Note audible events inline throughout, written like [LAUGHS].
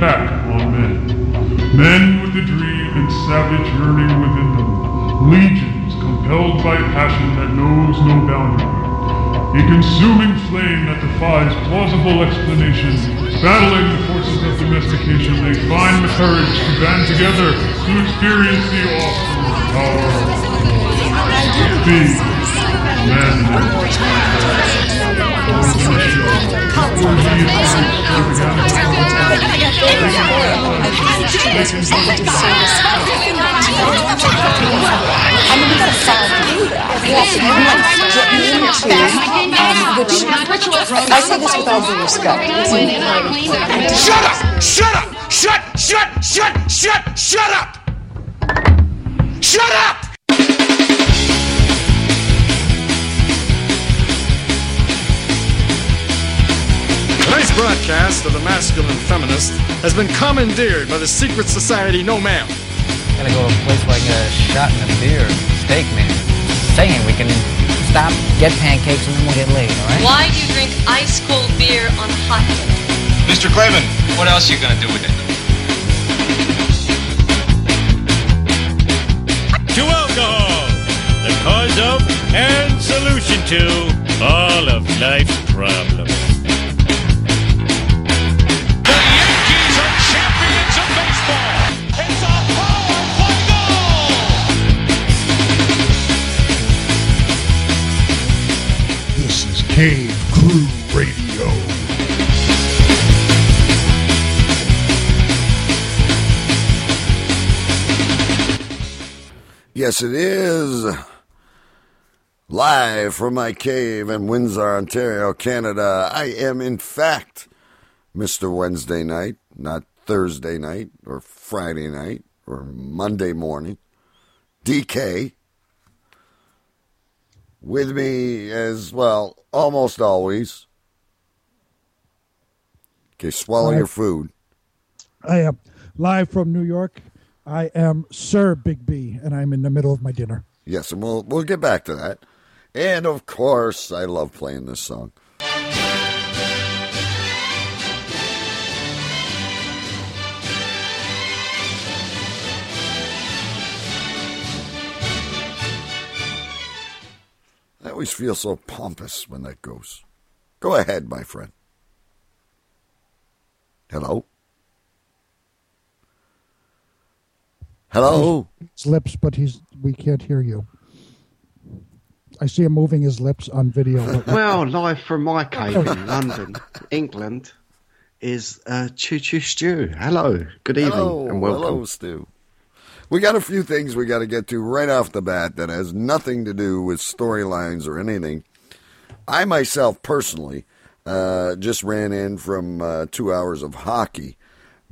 back on men. Men with a dream and savage yearning within them. Legions compelled by passion that knows no boundary. A consuming flame that defies plausible explanation. Battling the forces of domestication, they find the courage to band together to experience the awesome power of being man. I say this with all due respect. Shut up! Shut up! Shut! Shut! Shut! Shut! Shut up! Shut up! Broadcast of the Masculine Feminist has been commandeered by the secret society No Ma'am. Gotta go to a place where I get a shot and a beer, steak, man. Saying we can stop, get pancakes, and then we'll get laid, all right? Why do you drink ice cold beer on a hot day? Mr. Clavin, what else are you gonna do with it? to alcohol, the cause of and solution to all of life's problems. Cave Crew Radio. Yes, it is. Live from my cave in Windsor, Ontario, Canada. I am, in fact, Mr. Wednesday night, not Thursday night or Friday night or Monday morning. DK. With me as well, almost always. Okay, swallow your food. I am live from New York. I am Sir Big B, and I'm in the middle of my dinner. Yes, and we'll we'll get back to that. And of course, I love playing this song. Always feel so pompous when that goes. Go ahead, my friend. Hello? Hello? His lips, but he's we can't hear you. I see him moving his lips on video. [LAUGHS] Well, live from my cave in [LAUGHS] London, England, is uh, Choo Choo Stew. Hello, good evening, Hello, and welcome. hello, Stu. We got a few things we got to get to right off the bat that has nothing to do with storylines or anything. I myself personally uh, just ran in from uh, two hours of hockey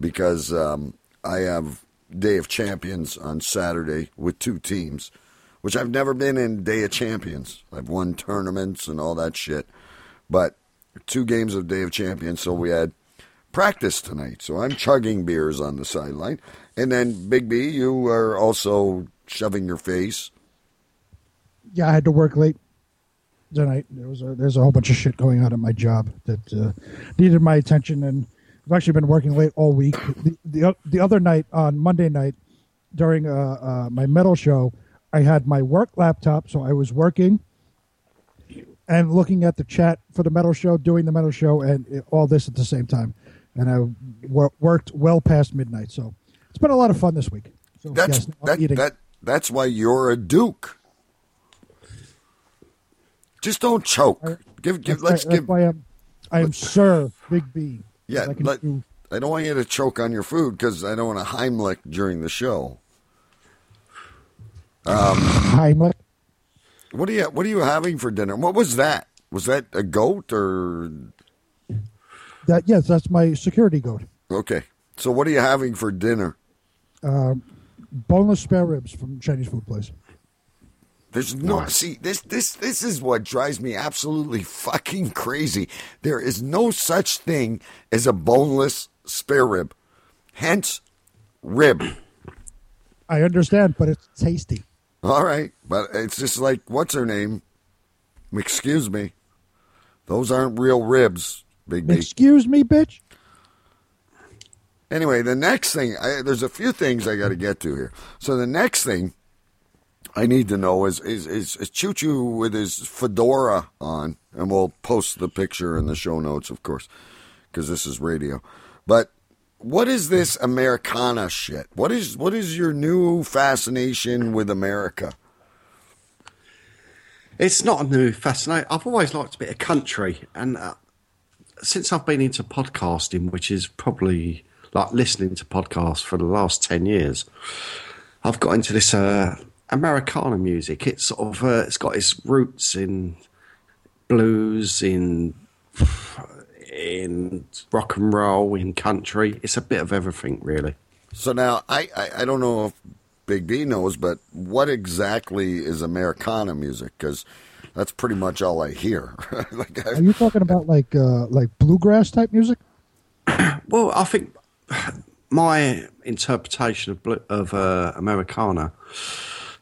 because um, I have Day of Champions on Saturday with two teams, which I've never been in Day of Champions. I've won tournaments and all that shit, but two games of Day of Champions, so we had practice tonight. So I'm chugging beers on the sideline. And then, Big B, you are also shoving your face. yeah, I had to work late tonight. There was a, there's a whole bunch of shit going on at my job that uh, needed my attention, and I've actually been working late all week. The the, the other night on Monday night during uh, uh, my metal show, I had my work laptop, so I was working and looking at the chat for the metal show, doing the metal show, and it, all this at the same time. And I wor- worked well past midnight, so it's been a lot of fun this week. So, That's yes, that, eating. that that's why you're a duke. Just don't choke. Give give let's that's give I'm, I am Sir Big B. yeah. I Let, do- I don't want you to choke on your food because I don't want to Heimlich during the show. Um, Heimlich. what are you What are you having for dinner? What was that? Was that a goat or That yes, that's my security goat. okay? So what are you having for dinner? Um, boneless spare ribs from Chinese food place. There's no see this this this is what drives me absolutely [LAUGHS] fucking crazy. There is no such thing as a boneless spare rib. Hence rib. [CLEARS THROAT] I understand, but it's tasty. All right, but it's just like what's her name? Excuse me. Those aren't real ribs, Big B. Excuse me, bitch. Anyway, the next thing, I, there's a few things I got to get to here. So the next thing I need to know is, is, is, is Choo Choo with his fedora on, and we'll post the picture in the show notes, of course, because this is radio. But what is this Americana shit? What is what is your new fascination with America? It's not a new fascination. I've always liked a bit of country, and uh, since I've been into podcasting, which is probably like listening to podcasts for the last ten years, I've got into this uh, Americana music. It's sort of uh, it's got its roots in blues, in in rock and roll, in country. It's a bit of everything, really. So now I, I, I don't know if Big B knows, but what exactly is Americana music? Because that's pretty much all I hear. [LAUGHS] like I, Are you talking about like uh, like bluegrass type music? Well, I think my interpretation of of uh, Americana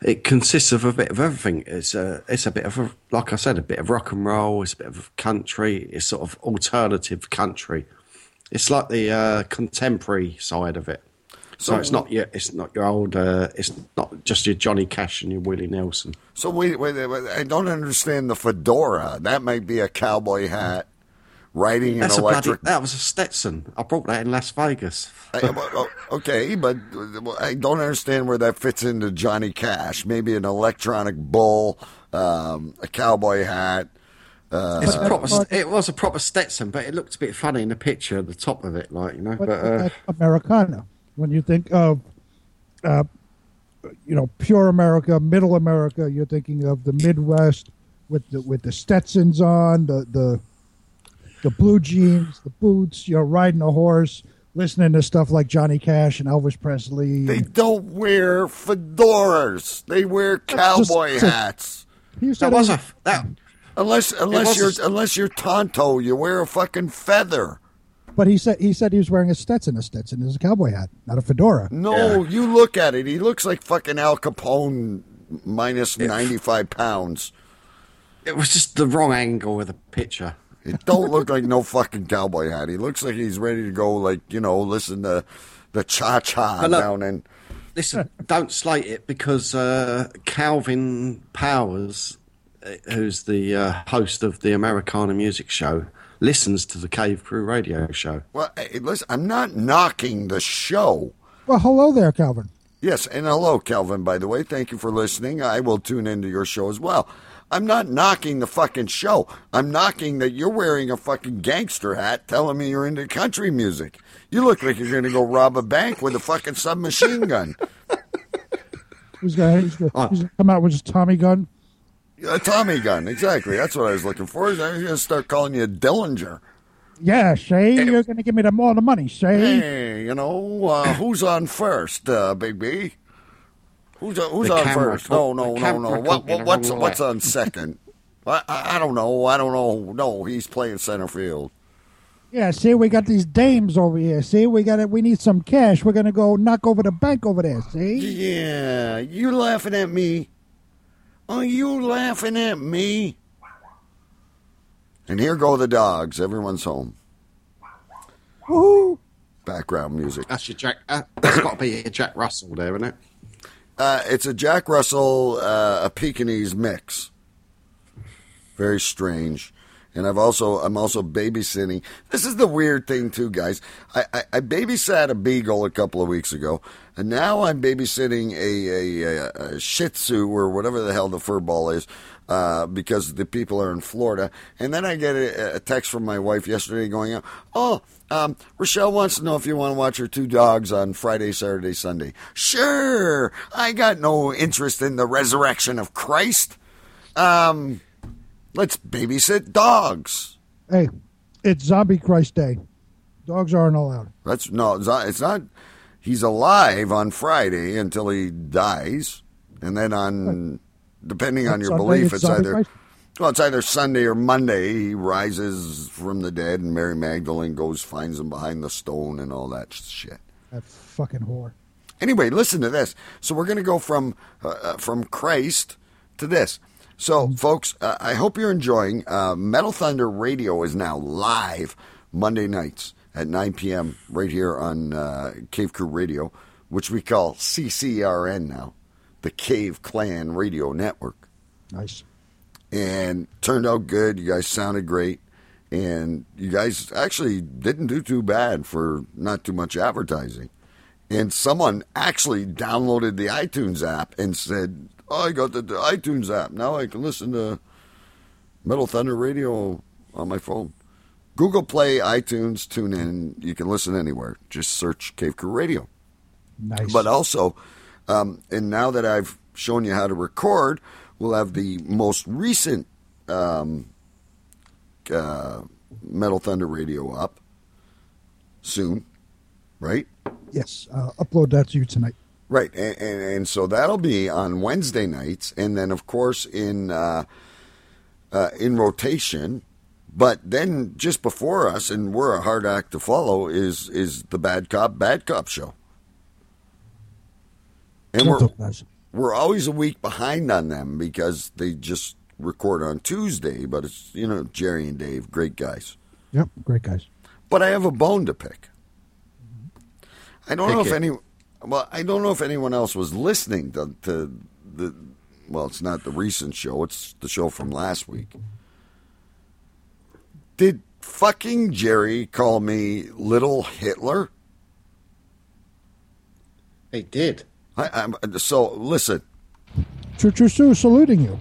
it consists of a bit of everything. It's a it's a bit of a, like I said, a bit of rock and roll. It's a bit of country. It's sort of alternative country. It's like the uh, contemporary side of it. So, So- it's not your it's not your old. Uh, it's not just your Johnny Cash and your Willie Nelson. so I don't understand the fedora. That might be a cowboy hat, riding an That's a bloody, electric. that was a Stetson. I brought that in Las Vegas. I- oh, okay, but uh, I don't understand where that fits into Johnny Cash. Maybe an electronic bull, um, a cowboy hat. Uh, It's a proper. It was a proper Stetson, but it looked a bit funny in the picture at the top of it, like you know. But But uh, that's Americana. When you think of, uh, you know, pure America, middle America, you're thinking of the Midwest with the with the Stetsons on, the the the blue jeans, the boots. You're riding a horse, listening to stuff like Johnny Cash and Elvis Presley. they don't wear fedoras. They wear cowboy just- hats. You said that was was- a that. Unless unless was you're a- unless you're Tonto, you wear a fucking feather. but he said he said he was wearing a Stetson. A Stetson is a cowboy hat, not a fedora. No, you look at it. He looks like fucking Al Capone minus ninety five pounds. It was just the wrong angle of the picture. It don't look like no fucking cowboy hat. He looks like he's ready to go, like you know, listen to the cha cha down in. Listen, don't slate it because uh, Calvin Powers, uh, who's the uh, host of the Americana Music Show, listens to the Cave Crew radio show. Well, hey, listen, I'm not knocking the show. Well, hello there, Calvin. Yes, and hello, Calvin. by the way. Thank you for listening. I will tune into your show as well. I'm not knocking the fucking show. I'm knocking that you're wearing a fucking gangster hat telling me you're into country music. You look like you're going to go rob a bank with a fucking submachine gun. Who's gonna, he's gonna, Oh. he's gonna come out with his Tommy gun. A Tommy gun, exactly. That's what I was looking for. I was going to start calling you Dillinger. Yeah, say you're gonna give me the all the money. Say Hey, you know, uh, who's on first, uh, Big B? Who's, uh, who's on first? No, took- no, no, no. What, what, what's what's on second? I, I, I don't know. I don't know. No, he's playing center field. Yeah, see, we got these dames over here. See, we got it. We need some cash. We're gonna go knock over the bank over there. See, Yeah, you laughing at me? Are you laughing at me? And here go the dogs. Everyone's home. Woohoo! Background music. That's your Jack. Uh, that's got to be your Jack Russell there, isn't it? Uh, it's a Jack Russell, uh, a Pekingese mix. Very strange. And I've also I'm also babysitting. This is the weird thing too, guys. I, I, I babysat a beagle a couple of weeks ago, and now I'm babysitting a, a, a, a Shih Tzu or whatever the hell the fur ball is, uh, because the people are in Florida. And then I get a, a text from my wife yesterday going, out, "Oh, um, Rochelle wants to know if you want to watch her two dogs on Friday, Saturday, Sunday." Sure. I got no interest in the resurrection of Christ. Um, let's babysit dogs. Hey, it's Zombie Christ Day. Dogs aren't allowed. That's no, it's not. It's not he's alive on Friday until he dies, and then on, depending on your Sunday, belief, it's it's either Christ. well, it's either Sunday or Monday. He rises from the dead, and Mary Magdalene goes finds him behind the stone and all that shit. That fucking whore. Anyway, listen to this. So we're going to go from uh, uh, from Christ to this. So, folks, uh, I hope you're enjoying. Uh, Metal Thunder Radio is now live Monday nights at 9 p.m. right here on uh, Cave Crew Radio, which we call CCRN now, the Cave Clan Radio Network. Nice. And turned out good. You guys sounded great. And you guys actually didn't do too bad for not too much advertising. And someone actually downloaded the iTunes app and said, Oh, I got the, the iTunes app. Now I can listen to Metal Thunder Radio on my phone. Google Play, iTunes, tune in. You can listen anywhere. Just search Cave Crew Radio. Nice. But also, um, and now that I've shown you how to record, we'll have the most recent um, uh, Metal Thunder Radio up soon, right? Yes, uh, upload that to you tonight. Right, and, and, and so that'll be on Wednesday nights, and then of course in uh, uh, in rotation. But then just before us, and we're a hard act to follow, is is the Bad Cop Bad Cop show, and we're we're always a week behind on them because they just record on Tuesday. But it's you know Jerry and Dave, great guys. Yep, great guys. But I have a bone to pick. I don't know if it. any. Well, I don't know if anyone else was listening to, to the. Well, it's not the recent show. It's the show from last week. Did fucking Jerry call me Little Hitler? He did. I, I'm, so listen, Choo Choo Sue saluting you.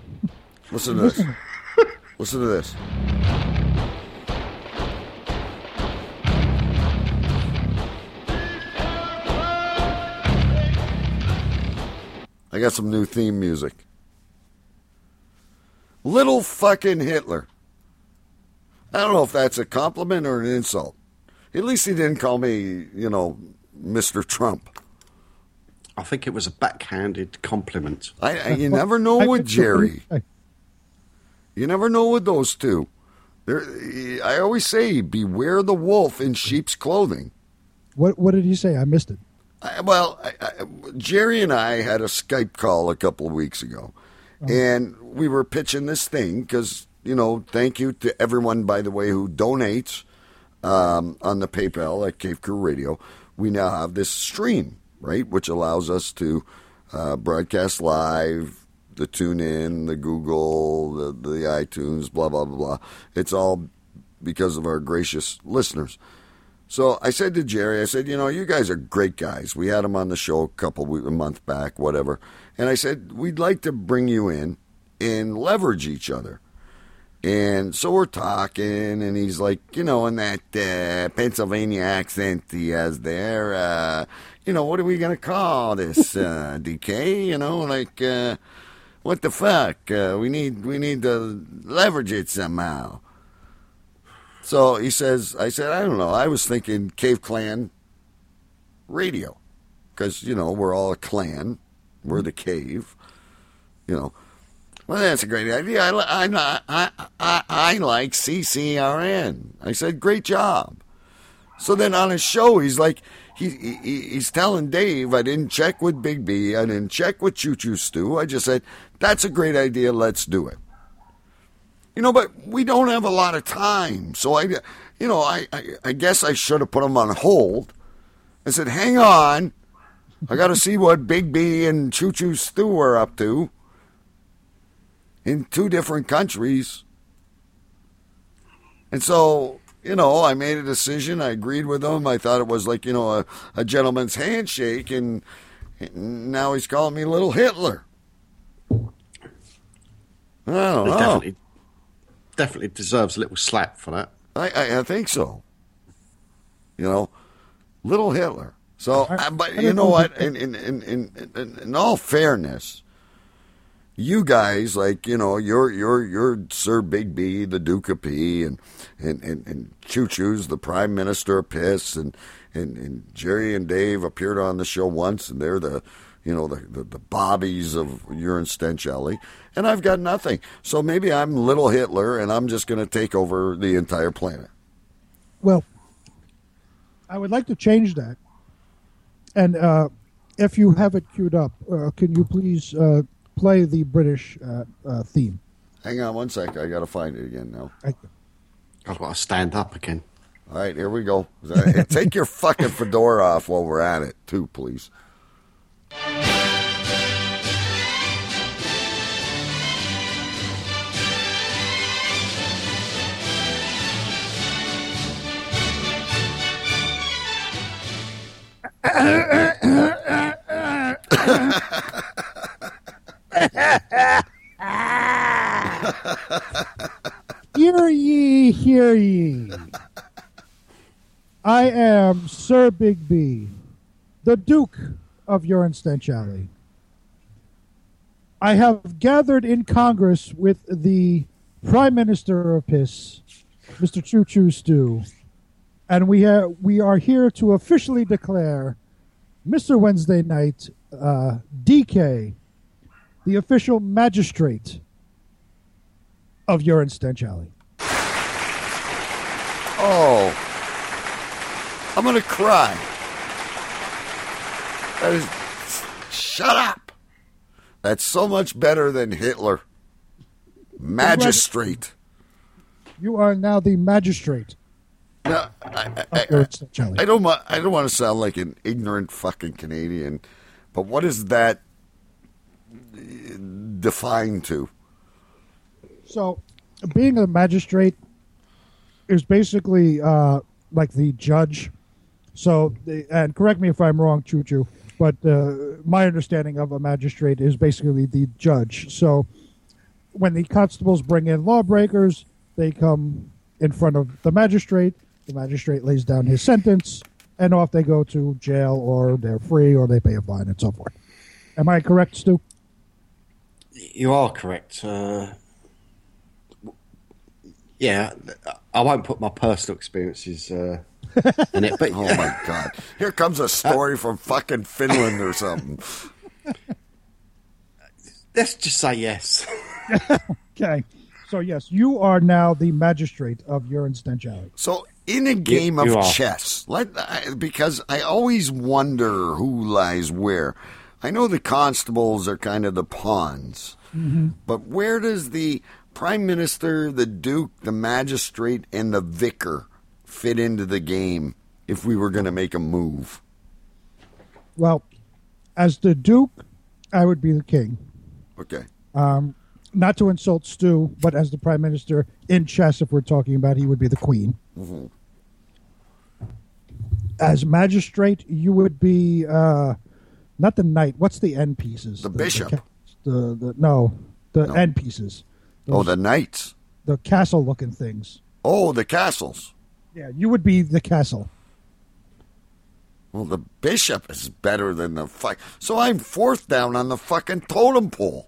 listen to this. [LAUGHS] listen to this. I got some new theme music. Little fucking Hitler. I don't know if that's a compliment or an insult. At least he didn't call me, you know, Mr. Trump. I think it was a backhanded compliment. I, I you never know with Jerry. You never know with those two. There, I always say, beware the wolf in sheep's clothing. What What did he say? I missed it. I, well, I, I, Jerry and I had a Skype call a couple of weeks ago, and we were pitching this thing because you know, thank you to everyone, by the way, who donates um, on the PayPal at Cave Crew Radio. We now have this stream, right, which allows us to uh, broadcast live, the tune in, the Google, the, the iTunes, blah blah blah blah. It's all because of our gracious listeners. So I said to Jerry, I said, you know, you guys are great guys. We had him on the show a couple a month back, whatever. And I said, we'd like to bring you in and leverage each other. And so we're talking, and he's like, you know, in that uh, Pennsylvania accent he has there, uh, you know, what are we going to call this, uh, [LAUGHS] DK? You know, like, uh, what the fuck? Uh, we need we need to leverage it somehow. So he says, I said, I don't know. I was thinking Cave Clan radio. Because, you know, we're all a clan. We're the cave. You know. Well, that's a great idea. I, I, I, I, I like CCRN. I said, great job. So then on his show, he's like, he, he he's telling Dave, I didn't check with Big B, I didn't check with Choo Choo Stew. I just said, that's a great idea. Let's do it. You know, but we don't have a lot of time. So I, you know, I, I, I guess I should have put him on hold. I said, hang on. I got to see what Big B and Choo Choo Stew are up to in two different countries. And so, you know, I made a decision. I agreed with him. I thought it was like, you know, a, a gentleman's handshake. And, and now he's calling me Little Hitler. I don't know. definitely, definitely deserves a little slap for that. I, I, I think so. You know, little Hitler. So, I- but you know know what? In in, in, in in in all fairness, you guys like you know you're you're you're Sir Big B, the Duke of P, and and and, and Choo Choo's the Prime Minister of Piss, and, and and Jerry and Dave appeared on the show once, and they're the you know the the, the bobbies of urine stench alley, and I've got nothing. So maybe I'm little Hitler, and I'm just going to take over the entire planet. Well, I would like to change that. And uh, if you have it queued up, uh, can you please uh, play the British uh, uh, theme? Hang on one sec. I got to find it again now. I've got to stand up again. All right, here we go. Take your fucking fedora off while we're at it, too, please. [LAUGHS] Hear ye, hear ye. I am Sir Big B, the Duke of Urine Stench Alley. I have gathered in Congress with the Prime Minister of Piss, Mr. Choo Choo Stew, and we ha- we are here to officially declare Mr. Wednesday Night uh, DK, the official magistrate of Urine Stench Alley. Oh, I'm gonna cry. That is, shut up. That's so much better than Hitler. Magistrate. You are now the magistrate. No, I, I, Urine I don't. I don't want to sound like an ignorant fucking Canadian, but what is that defined to? So, being a magistrate is basically uh, like the judge. So, and correct me if I'm wrong, Choo Choo, but uh, my understanding of a magistrate is basically the judge. So, when the constables bring in lawbreakers, they come in front of the magistrate. The magistrate lays down his sentence, and off they go to jail, or they're free, or they pay a fine, and so forth. Am I correct, Stu? You are correct. Uh, yeah, I won't put my personal experiences uh, in it, but [LAUGHS] Oh my god! Here comes a story from fucking Finland or something. let's just say yes. [LAUGHS] Okay. So yes, you are now the magistrate of Urine Stench Alley. So in a game you of are. chess, let I- because I always wonder who lies where. I know the constables are kind of the pawns, but where does the prime minister, the duke, the magistrate, and the vicar fit into the game if we were going to make a move? Well, as the Duke, I would be the king. Okay. Um, not to insult Stu, but as the prime minister in chess, if we're talking about, he would be the queen. Mhm. As magistrate, you would be uh, not the knight. What's the end pieces? The bishop. ca- The, the, no, the end pieces. Oh, the knights. the castle-looking things. Oh, the castles. Yeah, you would be the castle. Well, the bishop is better than the fuck. So I'm fourth down on the fucking totem pole.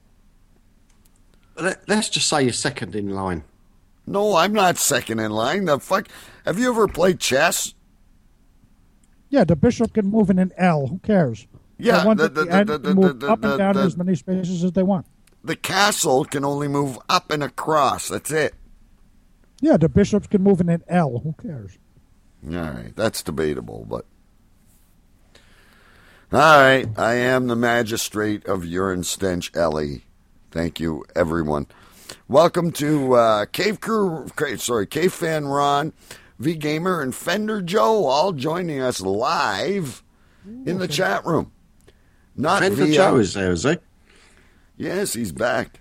Let, let's just say you're second in line. No, I'm not second in line. The fuck. Have you ever played chess? Yeah, the bishop can move in an L. Who cares? Yeah, the the- the, the- the- move the- up and down as many spaces as they want. The castle can only move up and across. That's it. Yeah, the bishops can move in an L. Who cares? All right, that's debatable, but. All right, I am the magistrate of Urine Stench Alley. Thank you, everyone. Welcome to uh, Cave Crew, sorry, Cave Fan Ron, V Gamer, and Fender Joe, all joining us live in the chat room. Not Fender via- Joe is there, is he? Yes, he's back.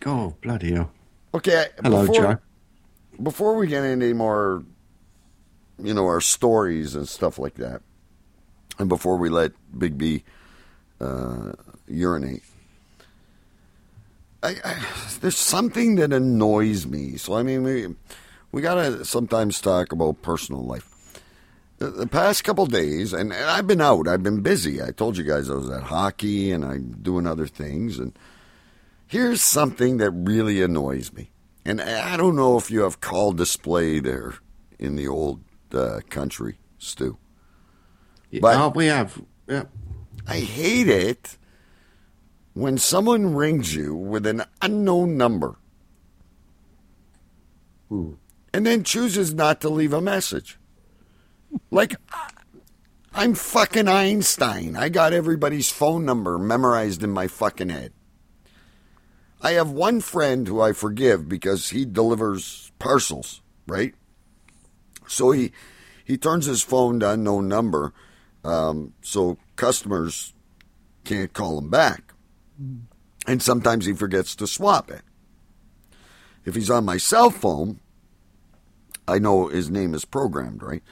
God, bloody hell. Okay. Hello, before, Joe. Before we get into any more, you know, our stories and stuff like that, and before we let Big B uh, urinate, I, I, there's something that annoys me. So I mean, we we gotta sometimes talk about personal life. The, past couple days, and, and I've been out. I've been busy. I told you guys I was at hockey and I'm doing other things. And here's something that really annoys me. And I don't know if you have call display there in the old uh, country, Stu. But oh, we have. Yeah. I hate it when someone rings you with an unknown number and then chooses not to leave a message. Like, I'm fucking Einstein. I got everybody's phone number memorized in my fucking head. I have one friend who I forgive because he delivers parcels, right? So he he turns his phone to unknown number, um, so customers can't call him back. And sometimes he forgets to swap it. If he's on my cell phone, I know his name is programmed, right?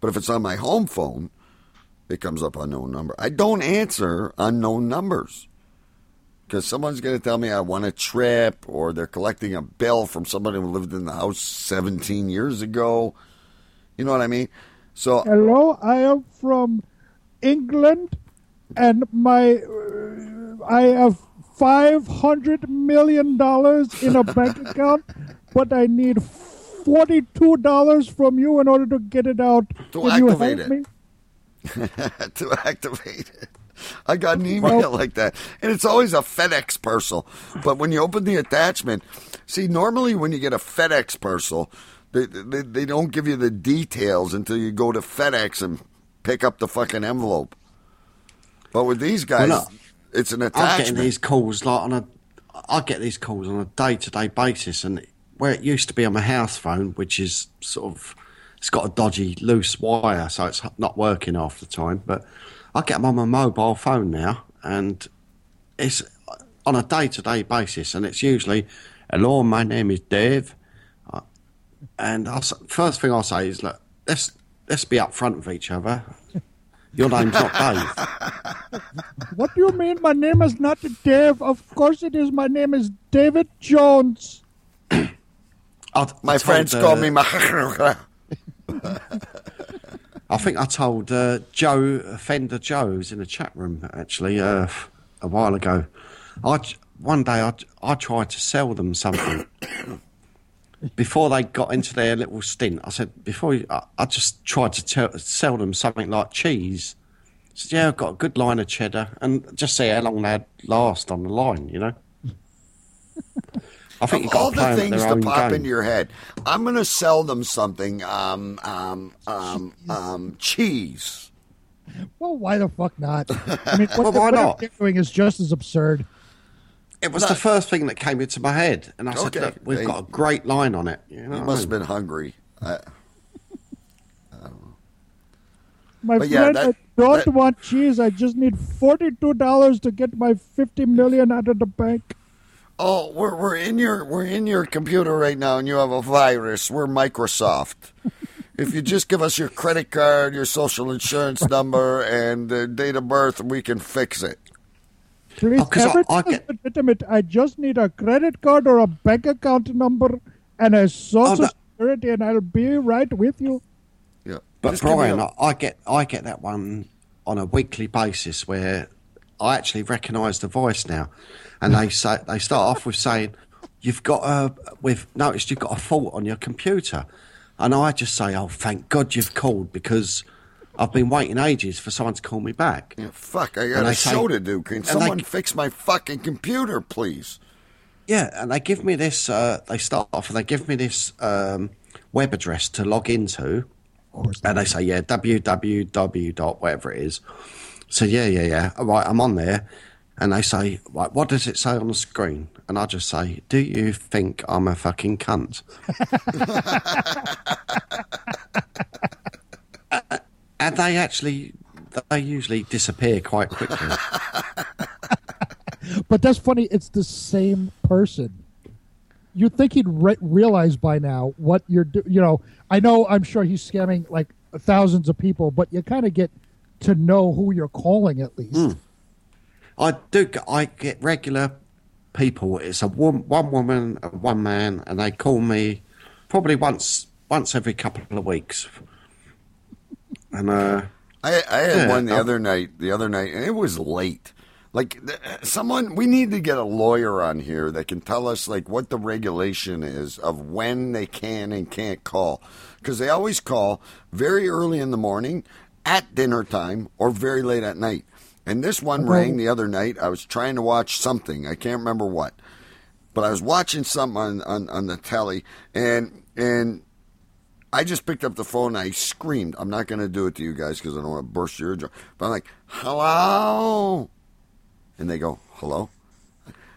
But if it's on my home phone, it comes up unknown number. I don't answer unknown numbers because someone's going to tell me I want a trip or they're collecting a bill from somebody who lived in the house 17 years ago. You know what I mean? So Hello, I am from England, and my uh, I have five hundred million dollars in a bank [LAUGHS] account, but I need forty-two dollars from you in order to get it out. To Can you activate help it. me? [LAUGHS] to activate it. I got an email like that, and it's always a FedEx parcel. But when you open the attachment, see, normally when you get a FedEx parcel, they, they they don't give you the details until you go to FedEx and pick up the fucking envelope. But with these guys, Well, no. it's an attachment. I'm getting these calls like on a. I get these calls on a day-to-day basis, and where it used to be on my house phone, which is sort of, it's got a dodgy loose wire, so it's not working half the time. But I get them on my mobile phone now, and it's on a day-to-day basis, and it's usually, "Hello, my name is Dave," Uh, and I s first thing I say is, "Look, let's let's be upfront with each other." Your name's not Dave. [LAUGHS] What do you mean? My name is not Dave. Of course it is. My name is David Jones. [CLEARS THROAT] I- My friends told, call uh, me my. [LAUGHS] I think I told uh, Joe Fender Joe who's in the chat room actually uh, a while ago. I one day I, I tried to sell them something [COUGHS] before they got into their little stint. I said before you, I, I just tried to tell, sell them something like cheese. I said yeah, I've got a good line of cheddar, and just see how long they'd last on the line. You know. I think you've all to play the 'em at things their to pop game. into your head. I'm going to sell them something. Um, um, um, um, cheese. Well, why the fuck not? I mean, [LAUGHS] what, Well, why not? they're doing is just as absurd. It was the first thing that came into my head, and I said, Okay. "Look, we've They- got a great line on it." You know You what I must have been hungry. I, My But yeah, friend, that- I don't that- want cheese. I just need forty-two dollars to get my fifty million out of the bank. Oh, we're we're in your we're in your computer right now, and you have a virus. We're Microsoft. if you just give us your credit card, your social insurance number, and uh, date of birth, we can fix it. Please, Oh, 'cause I- I is get- legitimate. I just need a credit card or a bank account number and a social no. security, and I'll be right with you. Yeah, But Just give me Brian, a- I, I get I get that one on a weekly basis where I actually recognise the voice now, and they say they start off with saying, "You've got a we've noticed you've got a fault on your computer," and I just say, "Oh, thank God you've called because I've been waiting ages for someone to call me back." Yeah, fuck, I got And a I say- show to do. Can someone they- fix my fucking computer, please? Yeah, and they give me this. Uh, they start off and they give me this um, web address to log into, and they say, "Yeah, www dot whatever it is." So yeah, yeah, yeah. All right, I'm on there, and they say, "Right, what does it say on the screen?" And I just say, "Do you think I'm a fucking cunt?" [LAUGHS] and they actually, they usually disappear quite quickly. [LAUGHS] But that's funny. It's the same person. You'd think he'd re- realize by now what you're do- You know, I know. I'm sure he's scamming like thousands of people, but you kind of get to know who you're calling at least. I do. I get regular people. It's a one, one woman, and one man, and they call me probably once once every couple of weeks. And uh, I, I had Yeah, one the I'll- other night. The other night, and it was late. Like someone, we need to get a lawyer on here that can tell us like what the regulation is of when they can and can't call, because they always call very early in the morning, at dinner time, or very late at night. And this one Okay. rang the other night. I was trying to watch something. I can't remember what, but I was watching something on, on, on the telly, and and I just picked up the phone and I screamed. I'm not going to do it to you guys because I don't want to burst your eardrum. But I'm like, hello. And they go, hello?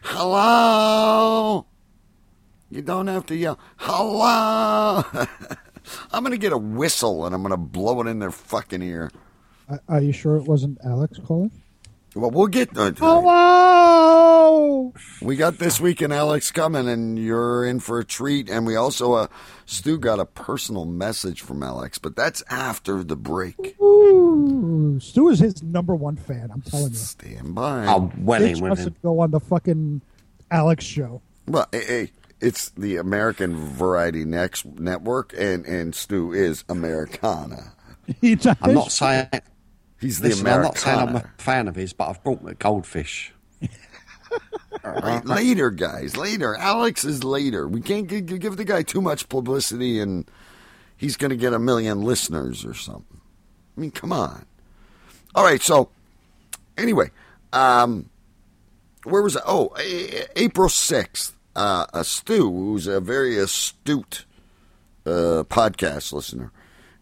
Hello. You don't have to yell, hello. [LAUGHS] I'm gonna get a whistle and I'm gonna blow it in their fucking ear. Are- Are you sure it wasn't Alex calling? Well, we'll get. Uh, Hello. We got this week in Alex coming, and you're in for a treat. And we also, uh, Stu got a personal message from Alex, but that's after the break. Ooh, Stu is his number one fan. I'm telling you. Stand by. I'm Bitch welling with wants to go on the fucking Alex show. Well, hey, hey, it's the American Variety Next Network, and and Stu is Americana. He does. I'm not saying. He's the Listen, I'm not saying I'm a fan of his, but I've brought me goldfish. [LAUGHS] Right, later, guys, later. Alex is later. We can't gi- gi- give the guy too much publicity, and he's going to get a million listeners or something. I mean, come on. All right, so anyway, um, where was I? Oh, A- April sixth. Uh, a Stu, who's a very astute uh, podcast listener,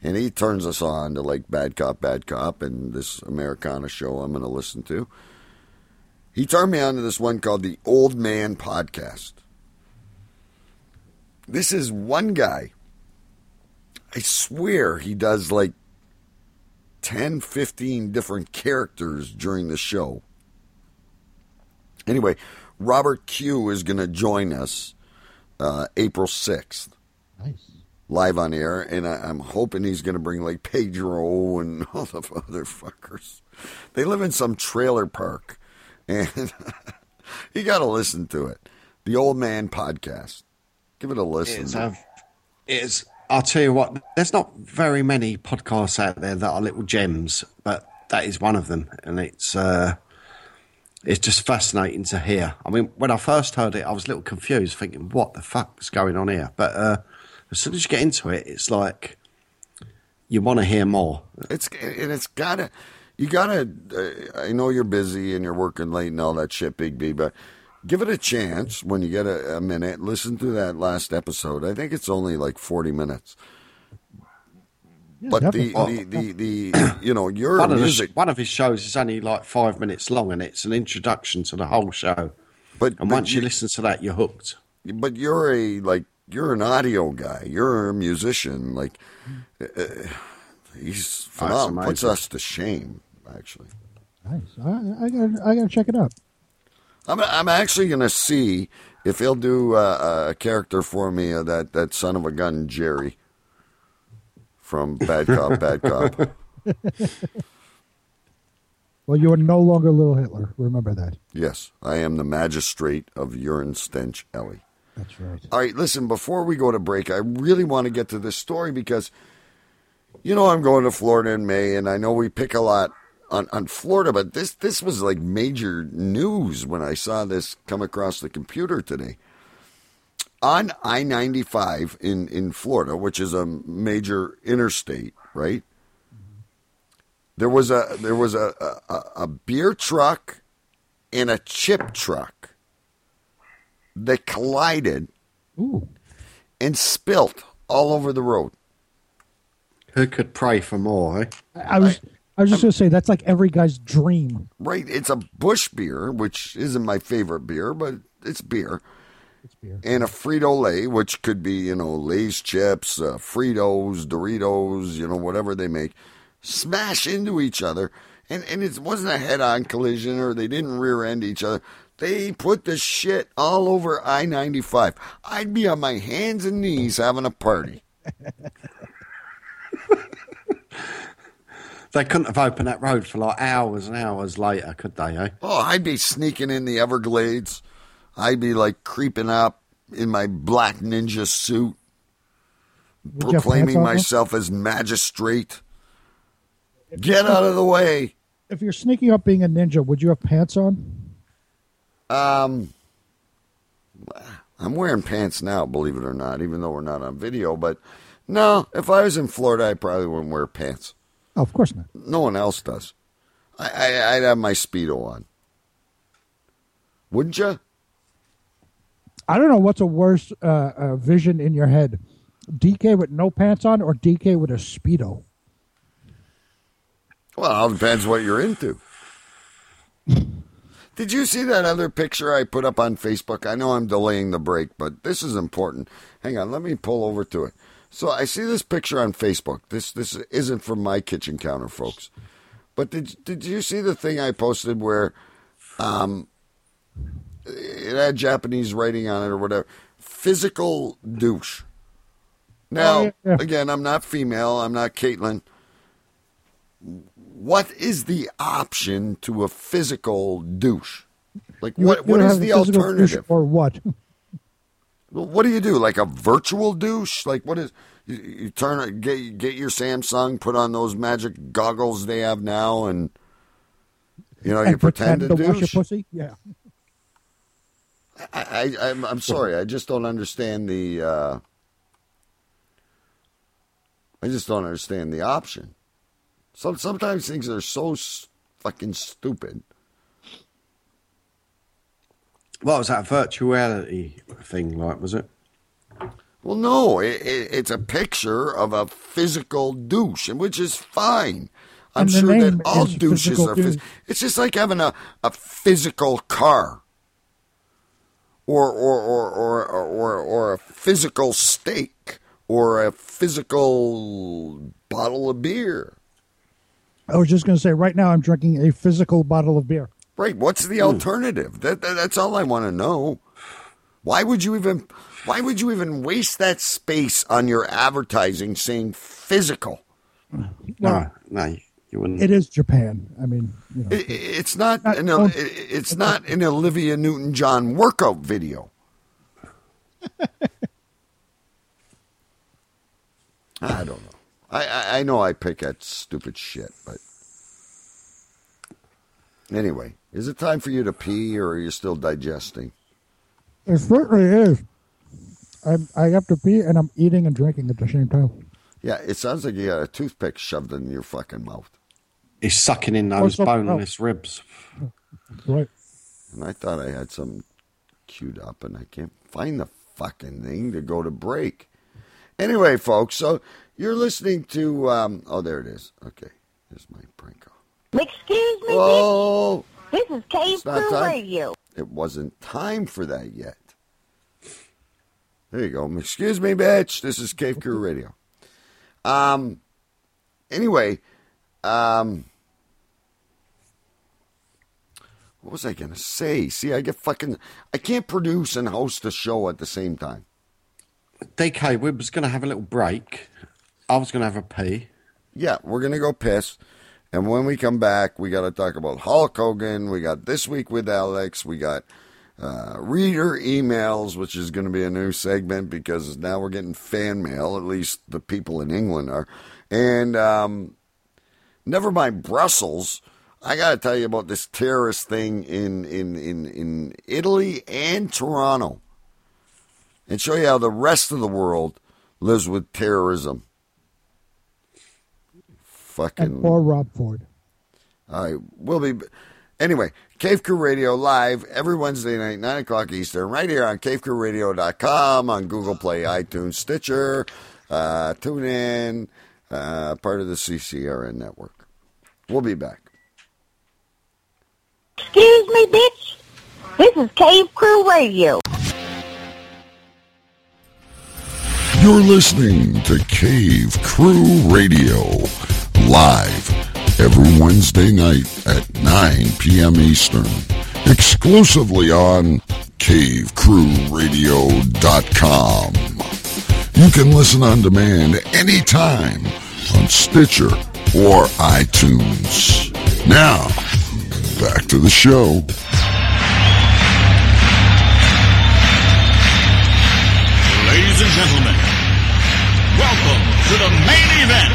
and he turns us on to like Bad Cop, Bad Cop, and this Americana show I'm going to listen to. He turned me on to this one called the Old Man Podcast. This is one guy. I swear he does like 10, 15 different characters during the show. Anyway, Robert Q is going to join us uh, April 6th. Nice. Live on air, and I, I'm hoping he's going to bring like Pedro and [LAUGHS] all the other fuckers. They live in some trailer park, and [LAUGHS] you got to listen to it. The Old Man Podcast. Give it a listen. It's, uh, it's, I'll tell you what, there's not very many podcasts out there that are little gems, but that is one of them. And it's, uh, it's just fascinating to hear. I mean, when I first heard it, I was a little confused, thinking, what the fuck's going on here? But uh, as soon as you get into it, it's like you want to hear more. It's and it's gotta. You gotta. Uh, I know you're busy and you're working late and all that shit, Big B, but give it a chance when you get a, a minute. Listen to that last episode. I think it's only like forty minutes. But the, the, the the you know your one, of the one of his shows is only like five minutes long, and it's an introduction to the whole show. But and but once you, you- listen to that, you're hooked. but you're a like you're an audio guy. You're a musician. Like uh, he's phenomenal. Puts us to shame. Actually, Nice. I, I gotta, I gotta check it out. I'm I'm actually gonna see if he'll do uh, a character for me. Uh, that that son of a gun Jerry from Bad Cop, Bad Cop. [LAUGHS] Well, you are no longer Little Hitler. Remember that. Yes, I am the magistrate of urine stench, Alley. That's right. All right, listen, before we go to break, I really want to get to this story because, you know, I'm going to Florida in May, and I know we pick a lot on, on Florida, but this, this was like major news when I saw this come across the computer today. On I 95 in, in Florida, which is a major interstate, right? There was a there was a, a, a beer truck and a chip truck that collided and spilt all over the road. Who could pray for more? Eh? I was, I was just gonna say that's like every guy's dream. Right, it's a Busch beer, which isn't my favorite beer, but it's beer. It's beer. And a Frito Lay, which could be you know Lay's chips, uh, Fritos, Doritos, you know whatever they make, smash into each other, and and it wasn't a head-on collision or they didn't rear end each other. They put the shit all over I ninety five. I'd be on my hands and knees having a party. [LAUGHS] They couldn't have opened that road for like hours and hours later, could they? Eh? Oh, I'd be sneaking in the Everglades. I'd be like creeping up in my black ninja suit, Would proclaiming myself as magistrate. Get out of the way. If you're sneaking up being a ninja, would you have pants on? Um, I'm wearing pants now, believe it or not, even though we're not on video. But no, if I was in Florida, I probably wouldn't wear pants. Oh, of course not. No one else does. I, I, I'd have my speedo on. Wouldn't you? I don't know what's a worse uh, uh, vision in your head: DK with no pants on, or DK with a speedo. Well, it depends what you're into. [LAUGHS] Did you see that other picture I put up on Facebook? I know I'm delaying the break, but this is important. Hang on, let me pull over to it. So I see this picture on Facebook. This this isn't from my kitchen counter, folks. But did did you see the thing I posted where um it had Japanese writing on it or whatever? Physical douche. Now, Oh, yeah, yeah. again, I'm not female. I'm not Caitlin. What is the option to a physical douche? Like You- what? you What is the douche alternative? or what? [LAUGHS] Well, What do you do? Like a virtual douche? Like what is? You, you turn get get your Samsung, put on those magic goggles they have now, and you know you pretend, pretend to to wash your douche. pussy? Yeah. I, I I'm, I'm sorry, I just don't understand the. Uh, I just don't understand the option. Some sometimes things are so s- fucking stupid. What was that virtuality thing like? Was it? Well, no, it, it, it's a picture of a physical douche, and which is fine. I'm sure that all douches physical are. Phys- it's just like having a, a physical car, or or or or or, or a physical steak, or a physical bottle of beer. I was just going to say, right now I'm drinking a physical bottle of beer. Right? What's the hmm. alternative? That, that that's all I want to know. Why would you even? Why would you even waste that space on your advertising saying physical? No, no, you wouldn't. It is Japan. I mean, you know, It, it's not Not- an don't- it- it's not an Olivia Newton John workout video. [LAUGHS] I don't know. I, I I know I pick at stupid shit, but anyway, is it time for you to pee, or are you still digesting? it certainly is. I I have to pee and I'm eating and drinking at the same time. Yeah, it sounds like you got a toothpick shoved in your fucking mouth. He's sucking in those something boneless ribs. Right. And I thought I had some queued up, and I can't find the fucking thing to go to break. Anyway, folks, so you're listening to. Um, oh, there it is. Okay, here's my prank call. Excuse me, Whoa! this is Cave It's Crew. Radio. It wasn't time for that yet. There you go. Excuse me, bitch. This is Cave [LAUGHS] Crew Radio. Um. Anyway, um. What was I gonna say? See, I get fucking. I can't produce and host a show at the same time. DK, we was going to have a little break. I was going to have a pee. Yeah, we're gonna go piss, and when we come back, we got to talk about Hulk Hogan. We got this week with Alex. We got uh, reader emails, which is going to be a new segment because now we're getting fan mail. At least the people in England are, and um, never mind Brussels. I got to tell you about this terrorist thing in in in in Italy and Toronto, and show you how the rest of the world lives with terrorism. Fucking And poor Rob Ford. all right, we'll be. Anyway, Cave Crew Radio live every Wednesday night, 9 o'clock Eastern, right here on cavecrewradio.com, on Google Play, iTunes, Stitcher, uh, TuneIn, uh, part of the CCRN network. We'll be back. Excuse me, bitch. This is Cave Crew Radio. You're listening to Cave Crew Radio, live every Wednesday night at 9 p.m. Eastern, exclusively on CaveCrewRadio.com. You can listen on demand anytime on Stitcher or iTunes. Now, back to the show. Ladies and gentlemen, welcome to the main event.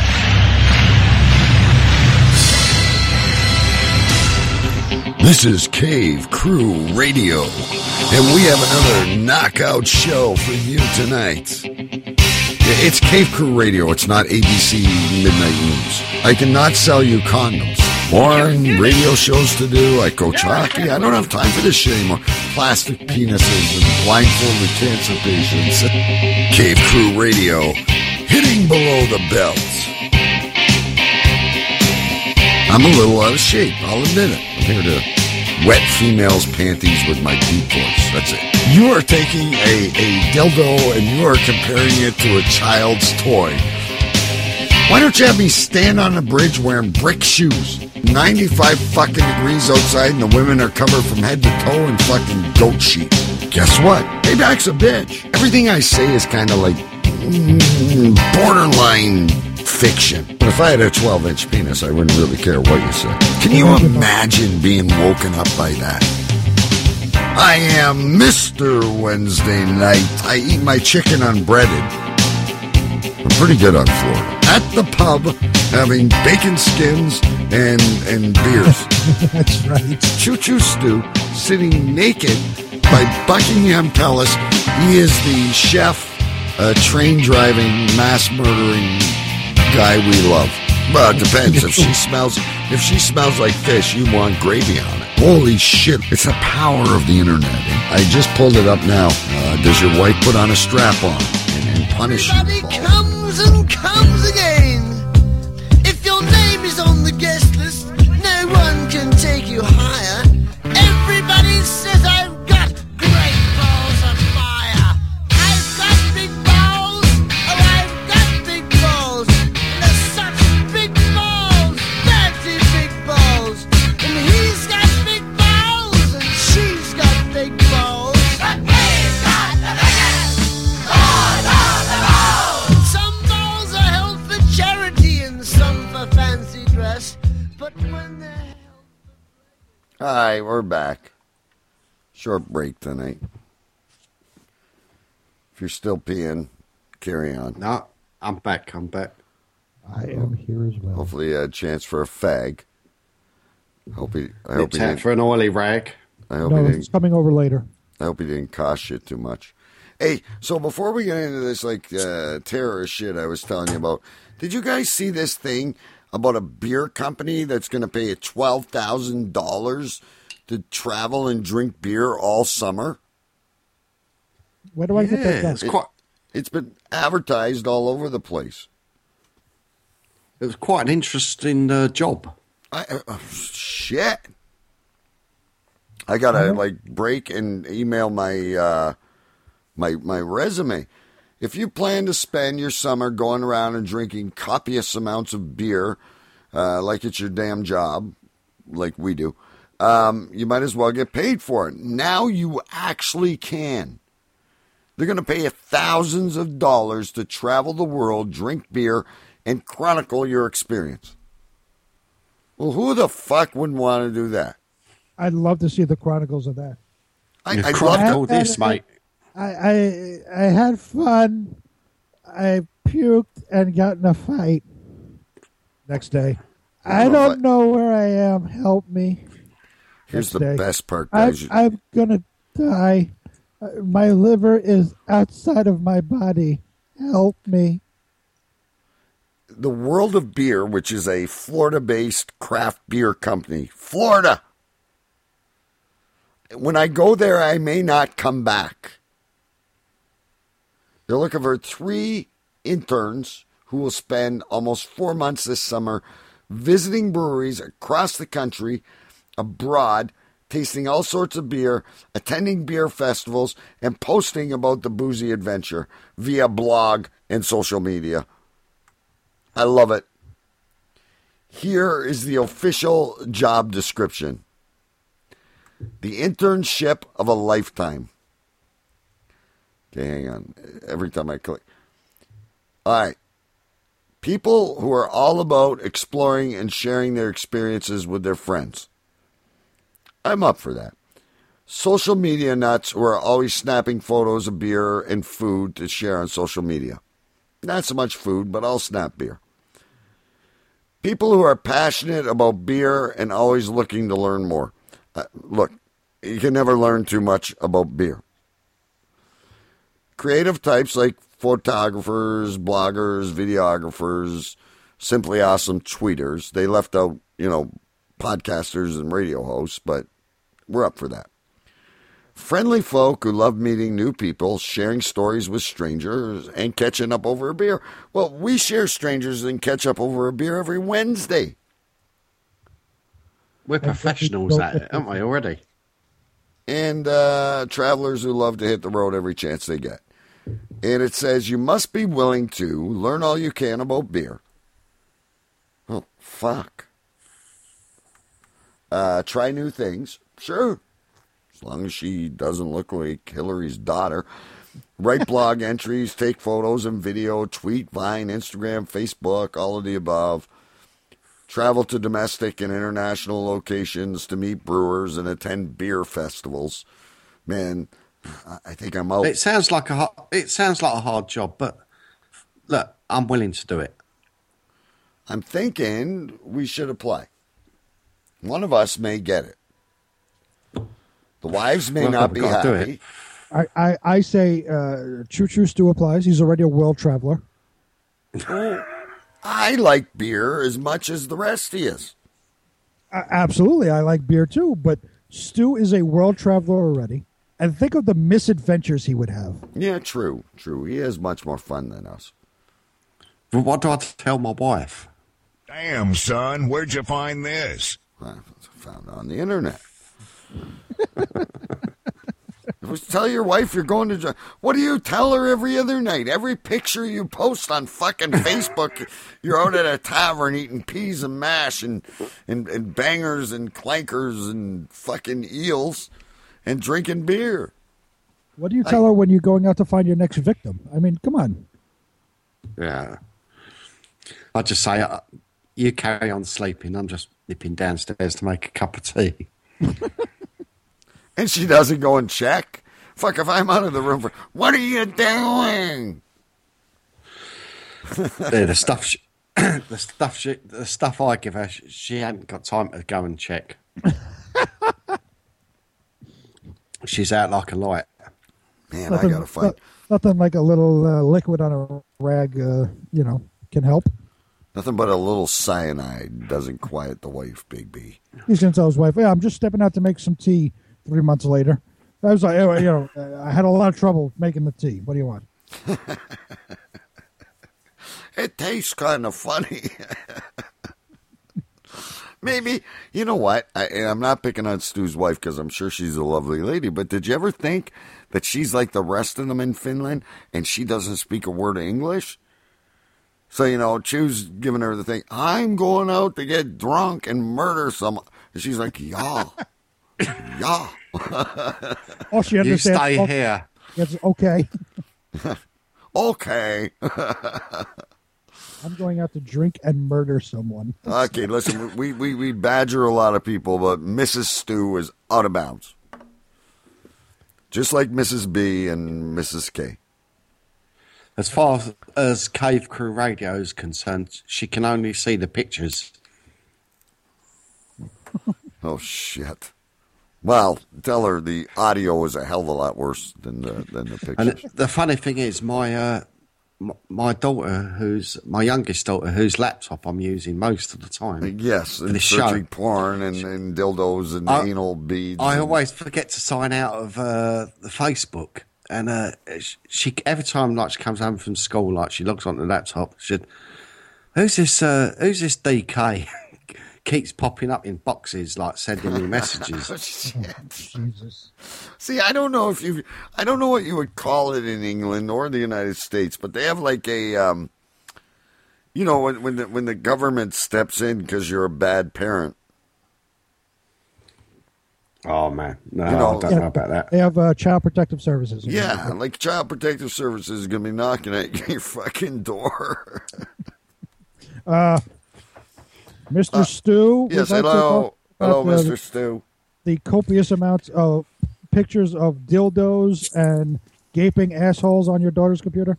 This is Cave Crew Radio, and we have another knockout show for you tonight. It's Cave Crew Radio, it's not ABC Midnight News. I cannot sell you condoms. More radio shows to do. I coach hockey. I don't have time for this shit anymore. Plastic penises and blindfolded cancer patients. Cave Crew Radio, hitting below the belt. I'm a little out of shape, I'll admit it. I'm here to wet females' panties with my deep voice. That's it. You are taking a, a dildo and you are comparing it to a child's toy. Why don't you have me stand on a bridge wearing brick shoes? 95 fucking degrees outside and the women are covered from head to toe in fucking goat sheet. Guess what? Payback's a bitch. Everything I say is kind of like mm, borderline fiction. But if I had a 12 inch penis, I wouldn't really care what you said. Can you imagine being woken up by that? I am Mr. Wednesday night. I eat my chicken unbreaded. I'm pretty good on Florida. At the pub, having bacon skins and and beers. [LAUGHS] That's right. Choo Choo Stew sitting naked by Buckingham Palace. He is the chef, uh, train driving, mass murdering guy we love. Well, it depends. If she [LAUGHS] smells, if she smells like fish, you want gravy on it. Holy shit! It's the power of the internet. I just pulled it up now. Uh, does your wife put on a strap on punish you? Everybody comes and comes again. All right, we're back. Short break tonight. If you're still peeing, carry on. No, I'm back. I'm back. I am here as well. Hopefully, a chance for a fag. Hope he. I hope he It's time didn't. for an oily rag. I hope No, he it's didn't. coming over later. I hope he didn't cost you too much. Hey, so before we get into this like uh, terrorist shit I was telling you about, did you guys see this thing about a beer company that's going to pay you twelve thousand dollars to travel and drink beer all summer? Where do I get that? it's quite. It's been advertised all over the place. It was quite an interesting uh, job. I, uh, uh, shit. I gotta like break and email my uh, my my resume. If you plan to spend your summer going around and drinking copious amounts of beer, uh, like it's your damn job, like we do, um, you might as well get paid for it. Now you actually can. They're going to pay you thousands of dollars to travel the world, drink beer, and chronicle your experience. Well, who the fuck wouldn't want to do that? I'd love to see the chronicles of that. I, I'd chronicle love this, mate. I, I I had fun. I puked and got in a fight. Next day, I don't fight. know where I am. Help me. Here's Next the day. best part, I'm, guys. I'm gonna die. Uh, My liver is outside of my body. Help me. the World of Beer, which is a Florida based craft beer company. Florida! When I go there, I may not come back. They're looking for three interns who will spend almost four months this summer visiting breweries across the country, abroad, tasting all sorts of beer, attending beer festivals, and posting about the boozy adventure via blog and social media. I love it. Here is the official job description the internship of a lifetime. Okay, hang on. Every time I click. All right. People who are all about exploring and sharing their experiences with their friends. I'm up for that. Social media nuts who are always snapping photos of beer and food to share on social media. Not so much food, but I'll snap beer. People who are passionate about beer and always looking to learn more. Uh, look, you can never learn too much about beer. Creative types like photographers, bloggers, videographers, simply awesome tweeters. They left out, you know, podcasters and radio hosts, but we're up for that. Friendly folk who love meeting new people, sharing stories with strangers, and catching up over a beer. Well, we share strangers and catch up over a beer every Wednesday. We're professionals at it, aren't we already? and uh, travelers who love to hit the road every chance they get. And it says you must be willing to learn all you can about beer. Oh, fuck. Uh, try new things. Sure. As long as she doesn't look like Hillary's daughter. Write [LAUGHS] blog entries, take photos and video, tweet, Vine, Instagram, Facebook, all of the above. Travel to domestic and international locations to meet brewers and attend beer festivals. Man, I- I think I'm out. It sounds like a ho- it sounds like a hard job, but look, I'm willing to do it. I'm thinking we should apply. One of us may get it. The wives may Well, not be gotta do happy. it. I, I, I say uh, Choo Choo Stew applies. He's already a world traveler. I like beer as much as the rest he is. A- absolutely, I like beer too. But Stu is a world traveler already, and think of the misadventures he would have. Yeah, true, true. He has much more fun than us. But what do I tell my wife? Damn, son, where'd you find this? I found on the internet. [LAUGHS] tell your wife you're going to. What do you tell her every other night? Every picture you post on fucking [LAUGHS] Facebook, you're out at a tavern eating peas and mash and, and, and bangers and clankers and fucking eels and drinking beer. What do you tell her when you're going out to find your next victim? I mean, come on. Yeah. I just say, uh, you carry on sleeping. I'm just nipping downstairs to make a cup of tea. [LAUGHS] And she doesn't go and check. Fuck, if I'm out of the room for, what are you doing? [LAUGHS] Yeah, the stuff, she, [COUGHS] the stuff, she, the stuff I give her, she, she hadn't got time to go and check. [LAUGHS] She's out like a light. Man, nothing, no- nothing like a little uh, liquid on a rag, uh, you know, can help. Nothing but a little cyanide doesn't quiet the wife, Big B. He's gonna tell his wife, "Yeah, I'm just stepping out to make some tea." Three months later, I was like, "Oh, you know, I had a lot of trouble making the tea. What do you want?" [LAUGHS] It tastes kind of funny. [LAUGHS] Maybe you know what? I, and I'm not picking on Stu's wife because I'm sure she's a lovely lady. But did you ever think that she's like the rest of them in Finland and she doesn't speak a word of English? So you know, Choo's giving her the thing. I'm going out to get drunk and murder someone. And she's like, yeah, yeah. [LAUGHS] Oh, she understands. You stay oh, here. Yes, okay. [LAUGHS] okay. [LAUGHS] I'm going out to drink and murder someone. Okay, listen, we, we, we badger a lot of people, but Mrs. Stew is out of bounds. Just like Mrs. B and Mrs. K. As far as, as Cave Crew Radio is concerned, she can only see the pictures. [LAUGHS] Oh, shit. Well, tell her the audio is a hell of a lot worse than the, than the pictures. And the funny thing is, my uh, m- my daughter, who's my youngest daughter, whose laptop I'm using most of the time. Yes, and the show. porn and, and dildos and I- anal beads. I and- always forget to sign out of uh, the Facebook, and uh, she every time like she comes home from school, like she logs onto the laptop, she said, "Who's this? Uh, who's this DK?" [LAUGHS] Keeps popping up in boxes, like sending me messages. [LAUGHS] Jesus. See, I don't know if you, I don't know what you would call it in England or the United States, but they have like a, um, you know, when when the, when the government steps in because you're a bad parent. Oh man, no, You know- I don't know about that. They have uh, child protective services. Yeah, like Child Protective Services is gonna be knocking at [LAUGHS] your fucking door. [LAUGHS] Uh, Mr. Stew. would yes, hello, hello, the- Mister Stew. The copious amounts of pictures of dildos and gaping assholes on your daughter's computer.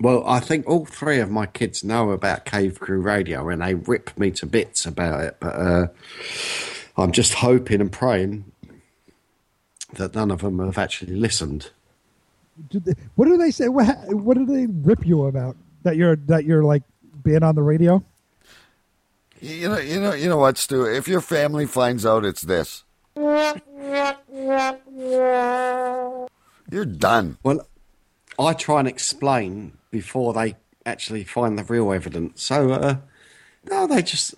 Well, I think all three of my kids know about Cave Crew Radio, and they rip me to bits about it. But uh, I'm just hoping and praying that none of them have actually listened. Do they, what do they say? What, what do they rip you about? That you're that you're like being on the radio? You know, you know, you know what, Stu? If your family finds out it's this, you're done. Well, I try and explain before they actually find the real evidence. So, uh, no, they just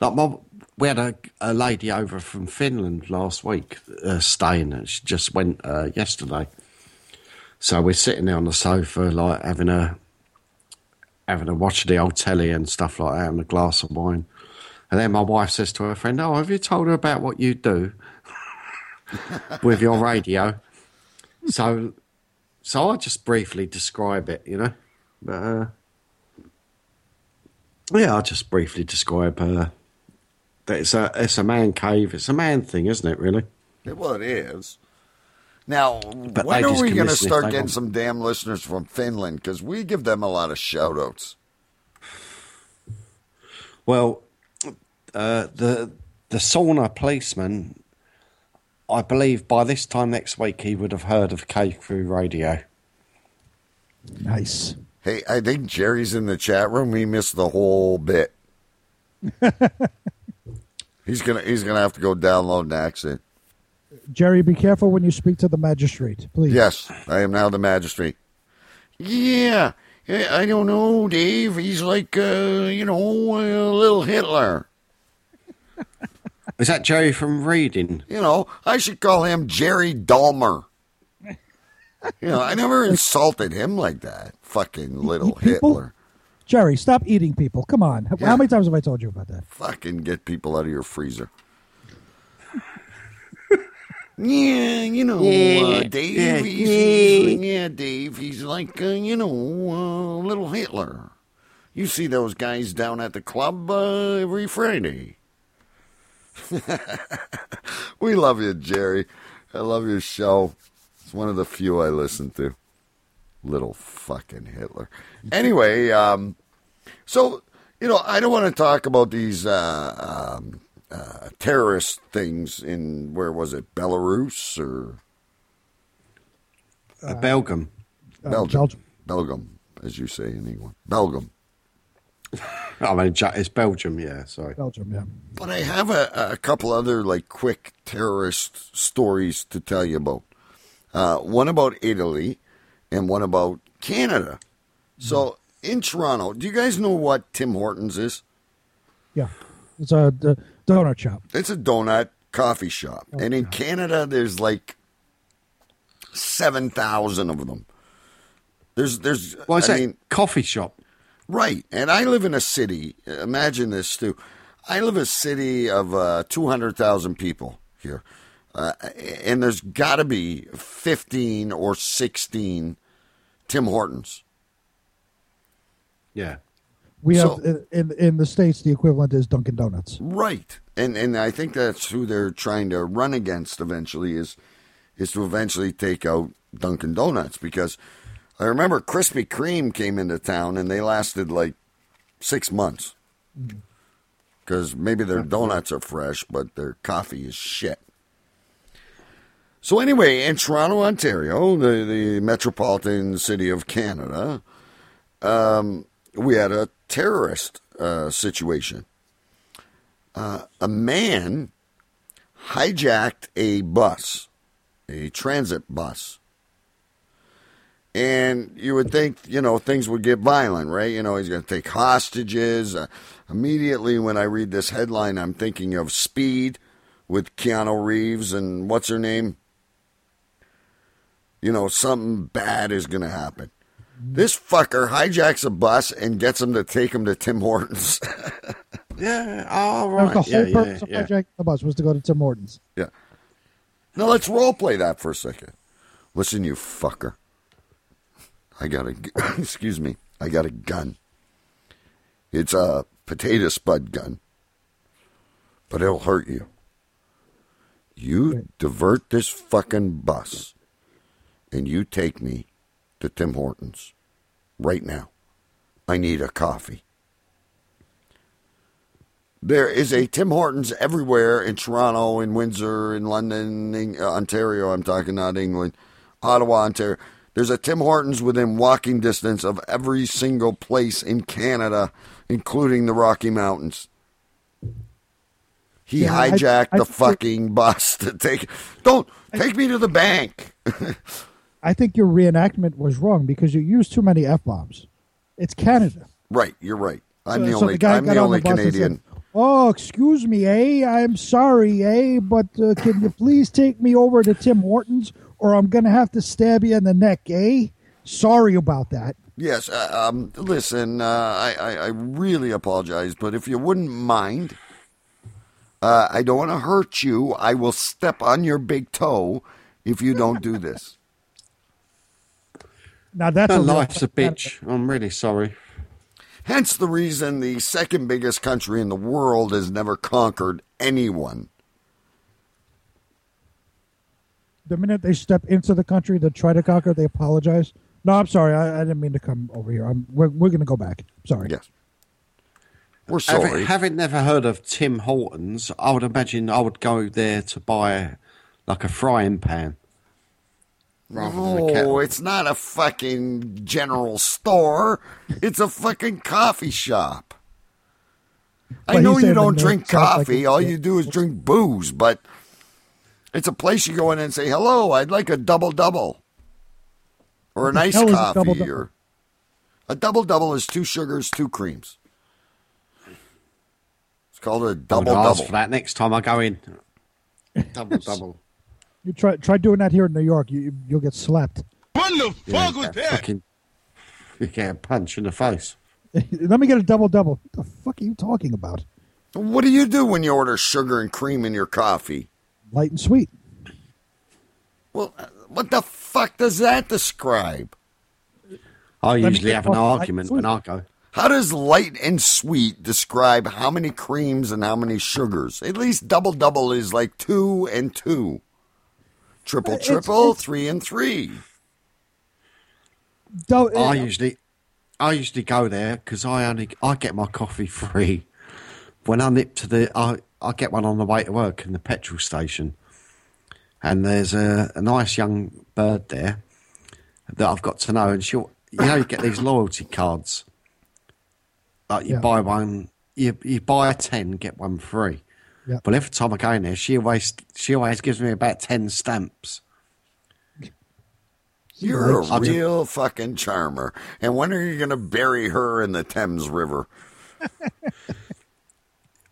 like my we had a, a lady over from Finland last week uh, staying, and she just went uh, yesterday. So we're sitting there on the sofa, like having a having a watch of the old telly and stuff like that, and a glass of wine. And then my wife says to her friend, "Oh, have you told her about what you do [LAUGHS] with your radio?" So, so I just briefly describe it, you know. But uh, yeah, I'll just briefly describe uh, that it's a it's a man cave. It's a man thing, isn't it? Really? Well, it is. Now, But when ladies are we going to start getting want. some damn listeners from Finland? Because we give them a lot of shout outs. Well, uh, the the sauna policeman, I believe by this time next week he would have heard of Cave Crew Radio. Nice. Hey, I think Jerry's in the chat room. He missed the whole bit. [LAUGHS] he's gonna he's gonna have to go download an accent. Jerry, be careful when you speak to the magistrate, please. Yes, I am now the magistrate. Yeah, I don't know, Dave. He's like, uh, you know, a little Hitler. Is that Jerry from Reading? You know, I should call him Jerry Dahmer. You know, I never insulted him like that. Fucking little People- Hitler. Jerry, stop eating people. Come on. Yeah. How many times have I told you about that? Fucking get people out of your freezer. Yeah, you know, uh, Dave. yeah, he's, he's- yeah, Dave. He's like, uh, you know, uh, little Hitler. You see those guys down at the club uh, every Friday. [LAUGHS] we love you, Jerry. I love your show. It's one of the few I listen to. Little fucking Hitler. Anyway, um, so you know, I don't want to talk about these uh, um, uh, terrorist things in where was it, Belarus or Uh, Belgium. Belgium? Belgium. Belgium, as you say in England, Belgium. [LAUGHS] I mean, it's Belgium. Yeah, sorry. Belgium, yeah. But I have a, a couple other like quick terrorist stories to tell you about. Uh, one about Italy, and one about Canada. So in Toronto, do you guys know what Tim Hortons is? Yeah. It's a d- donut shop. It's a donut coffee shop, and in Canada, there's like seven thousand of them. There's, there's. Well, it's I a mean, coffee shop. Right. And I live in a city. Imagine this, too. I live in a city of uh, 200,000 people here. Uh, and there's got to be 15 or 16 Tim Hortons. Yeah. We have in, in in the states the equivalent is Dunkin' Donuts. Right. And and I think that's who they're trying to run against eventually is is to eventually take out Dunkin' Donuts because I remember Krispy Kreme came into town and they lasted like six months because maybe their donuts are fresh but their coffee is shit. So anyway, in Toronto, Ontario, the the metropolitan city of Canada, um, we had a terrorist uh, situation uh, a man hijacked a bus, a transit bus. And you would think, you know, things would get violent, right? You know, he's going to take hostages. Uh, immediately, when I read this headline, I'm thinking of Speed with Keanu Reeves and what's her name? You know, something bad is going to happen. This fucker hijacks a bus and gets him to take him to Tim Hortons. [LAUGHS] Yeah. Oh, That was the whole yeah, yeah, purpose of yeah. hijacking the bus was to go to Tim Hortons. Yeah. Now let's role play that for a second. Listen, you fucker. I got a. [COUGHS] Excuse me. I got a gun. It's a potato spud gun, but it'll hurt you. You divert this fucking bus, and you take me to Tim Hortons right now. I need a coffee. There is a Tim Hortons everywhere in Toronto, in Windsor, in London, in uh, Ontario. I'm talking not England, Ottawa, Ontario. There's a Tim Hortons within walking distance of every single place in Canada, including the Rocky Mountains. He Yeah, hijacked I the think- fucking bus to take. Don't take me to the bank. [LAUGHS] I think your reenactment was wrong because you used too many f bombs. It's Canada. right, you're right. I'm So- the so only. the guy I'm got the on only the and said, Canadian. Oh, excuse me, eh? I'm sorry, eh? But uh, can you please take me over to Tim Hortons, or I'm gonna have to stab you in the neck, eh? Sorry about that. Yes, uh, um, listen, uh, I, I, I really apologize, but if you wouldn't mind, uh, I don't want to hurt you. I will step on your big toe if you don't do this. Now that's Her a real- life's a bitch. I'm really sorry. Hence the reason the second biggest country in the world has never conquered anyone. The minute they step into the country to try to conquer, they apologize. No, I'm sorry. I, I didn't mean to come over here. I'm, we're we're gonna go back. Sorry. Yes. We're Having, sorry. having never heard of Tim Hortons, I would imagine I would go there to buy like a frying pan. Rather No, it's not a fucking general store. It's a fucking coffee shop. I know you don't drink sounds like coffee. All you do is drink booze, but it's a place you go in and say, hello, I'd like a double double. Or an What the iced hell is a coffee. double-double? or A double double is two sugars, two creams. It's called a double would ask double. for that next time I go in. Double double. You try try doing that here in New York. You you'll get slapped. What the Yeah, fuck was that that? fucking- you get a punch in the face. [LAUGHS] Let me get a double double. What the fuck are you talking about? What do you do when you order sugar and cream in your coffee? Light and sweet. Well, uh, what the fuck does that describe? I me usually have an argument sweet. when I go. How does light and sweet describe how many creams and how many sugars? At least double double is like two and two. Triple It's- triple, it's- three and three. Don't, I usually, I usually go there because I only I get my coffee free. When I nip to the, I I get one on the way to work in the petrol station, and there's a, a nice young bird there that I've got to know, and she'll, you know, you get these loyalty cards. Like you Yeah. buy one, you you buy a ten, get one free. Yeah. But every time I go in there, she always she always gives me about ten stamps. You're a I'll just- real fucking charmer. And when are you going to bury her in the Thames River?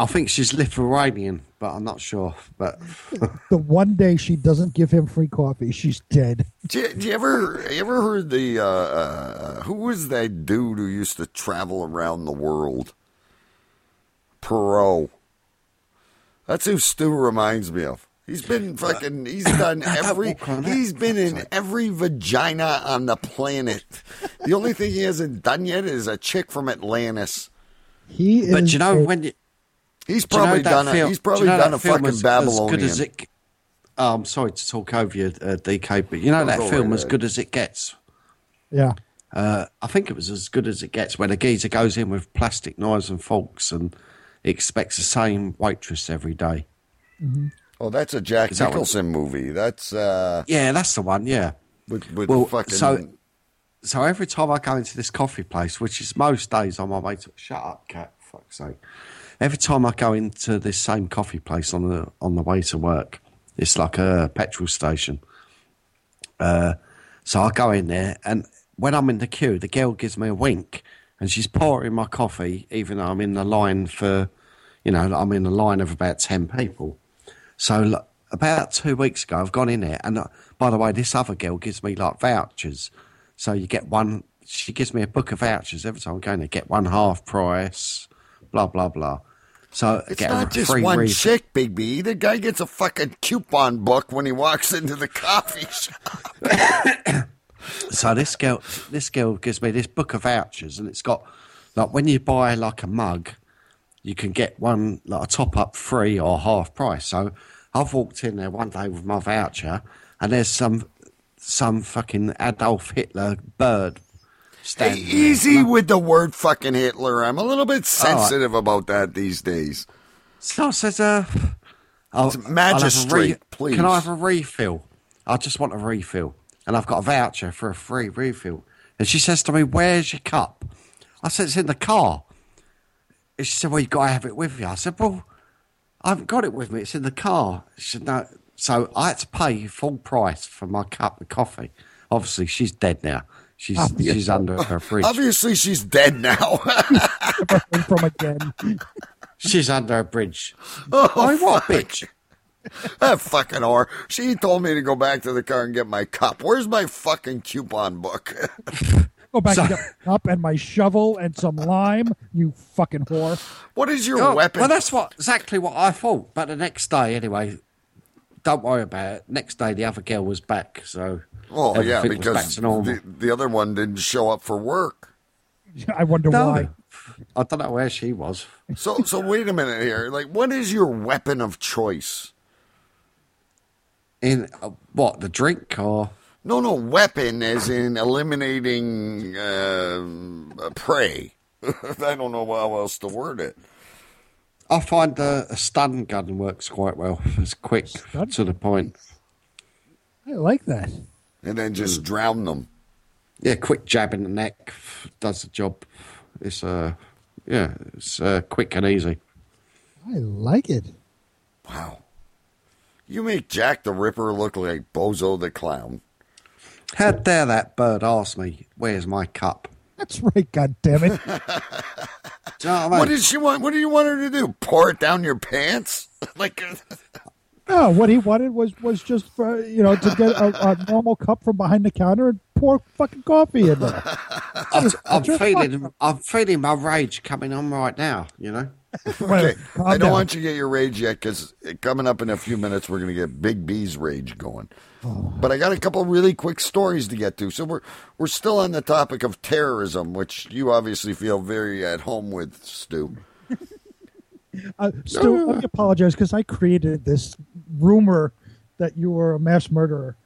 I think she's Lithuanian, but I'm not sure. But the one day she doesn't give him free coffee, she's dead. Do you, do you ever you ever heard the uh, uh, who was that dude who used to travel around the world? Perot. That's who Stu reminds me of. He's been fucking. He's done [LAUGHS] every. walk on that. He's been in every vagina on the planet. The only thing he hasn't done yet is a chick from Atlantis. He is. but you know a- when you He's Do you know probably that done. A, film- he's do probably you know done a film fucking as- As Babylonian. good as it, oh, I'm sorry to talk over you, uh, DK, but you know that film right as good as it gets. yeah. Uh, I think it was as good as it gets when a geezer goes in with plastic knives and forks and expects the same waitress every day. oh, that's a Jack Is that one? Nicholson movie. That's uh, Yeah, that's the one. Yeah. with with Well, fucking. so so every time I go into this coffee place, which is most days on my way to shut up, cat, for fuck's sake. Every time I go into this same coffee place on the on the way to work, it's like a petrol station. Uh, so I go in there, and when I'm in the queue, the girl gives me a wink, and she's pouring my coffee, even though I'm in the line for, you know, I'm in a line of about ten people. So like, about two weeks ago, I've gone in there, and uh, by the way, this other girl gives me like vouchers. So you get one. She gives me a book of vouchers every time I go in there. Get one half price, blah blah blah. So It's get a not just one refill. chick, Big B. The guy gets a fucking coupon book when he walks [LAUGHS] into the coffee shop. [COUGHS] So this girl, this girl gives me this book of vouchers, and it's got like when you buy like a mug, you can get one like a top up free or half price. So I've walked in there one day with my voucher, and there's some some fucking Adolf Hitler bird Hey, standing. there. easy with the word fucking Hitler. I'm a little bit sensitive about that these days. So says, uh, I'll, It's I'll a magistrate, please. Can I have a refill? I just want a refill. And I've got a voucher for a free refill. And she says to me, Where's your cup? I said, It's in the car. And she said, Well, you've got to have it with you. I said, Well, I haven't got it with me. It's in the car. She said, No. So I had to pay full price for my cup of coffee. Obviously, she's dead now. She's Obviously. she's under her fridge. Obviously, she's dead now. [LAUGHS] from again. She's under a bridge. Oh, I mean, what a fuck. bitch. That fucking whore. She told me to go back to the car and get my cup. Where's my fucking coupon book? [LAUGHS] Go back So- and get my cup and my shovel and some lime. You fucking whore. what is your Oh, weapon? Well, that's what exactly what I thought. But the next day, anyway, don't worry about it. Next day, the other girl was back. So oh, yeah, everything was back because to normal. the, the other one didn't show up for work. [LAUGHS] I wonder No. why. I don't know where she was. So, so wait a minute here. Like, what is your weapon of choice? In uh, what the drink or No, no, weapon as in eliminating uh, prey. [LAUGHS] I don't know how else to word it. I find the a stun gun works quite well. It's quick Stun to the point. I like that. And then Hmm. just drown them. Yeah, quick jab in the neck does the job. It's uh, yeah, it's uh, quick and easy. I like it. Wow. You make Jack the Ripper look like Bozo the Clown. How dare that bird ask me, "Where's my cup?" That's right. God damn it. [LAUGHS] You know what I mean? What did she want? What do you want her to do? Pour it down your pants? [LAUGHS] like, uh, No, what he wanted was was just for you know to get a, a normal cup from behind the counter and pour fucking coffee in there. [LAUGHS] I'm, I'm Just feeling, I'm feeling my rage coming on right now. You know. Okay, I don't down. want you to get your rage yet because coming up in a few minutes we're going to get Big B's rage going. But I got a couple really quick stories to get to. So we're we're still on the topic of terrorism, which you obviously feel very at home with, Stu. [LAUGHS] Uh, Stu, let me apologize because I created this rumor that you were a mass murderer.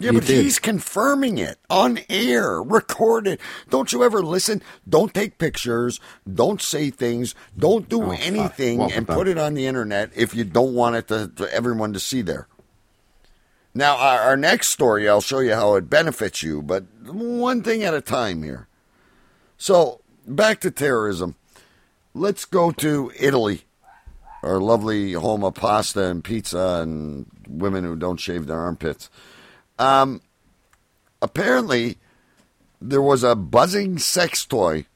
Yeah, but did. he's confirming it on air, recorded. Don't you ever listen? Don't take pictures. Don't say things. Don't do Oh, anything What and put it on the internet if you don't want it to, to everyone to see there. Now, our, our next story, I'll show you how it benefits you, but one thing at a time here. So, back to terrorism. Let's go to Italy, our lovely home of pasta and pizza and women who don't shave their armpits. Um, apparently, there was a buzzing sex toy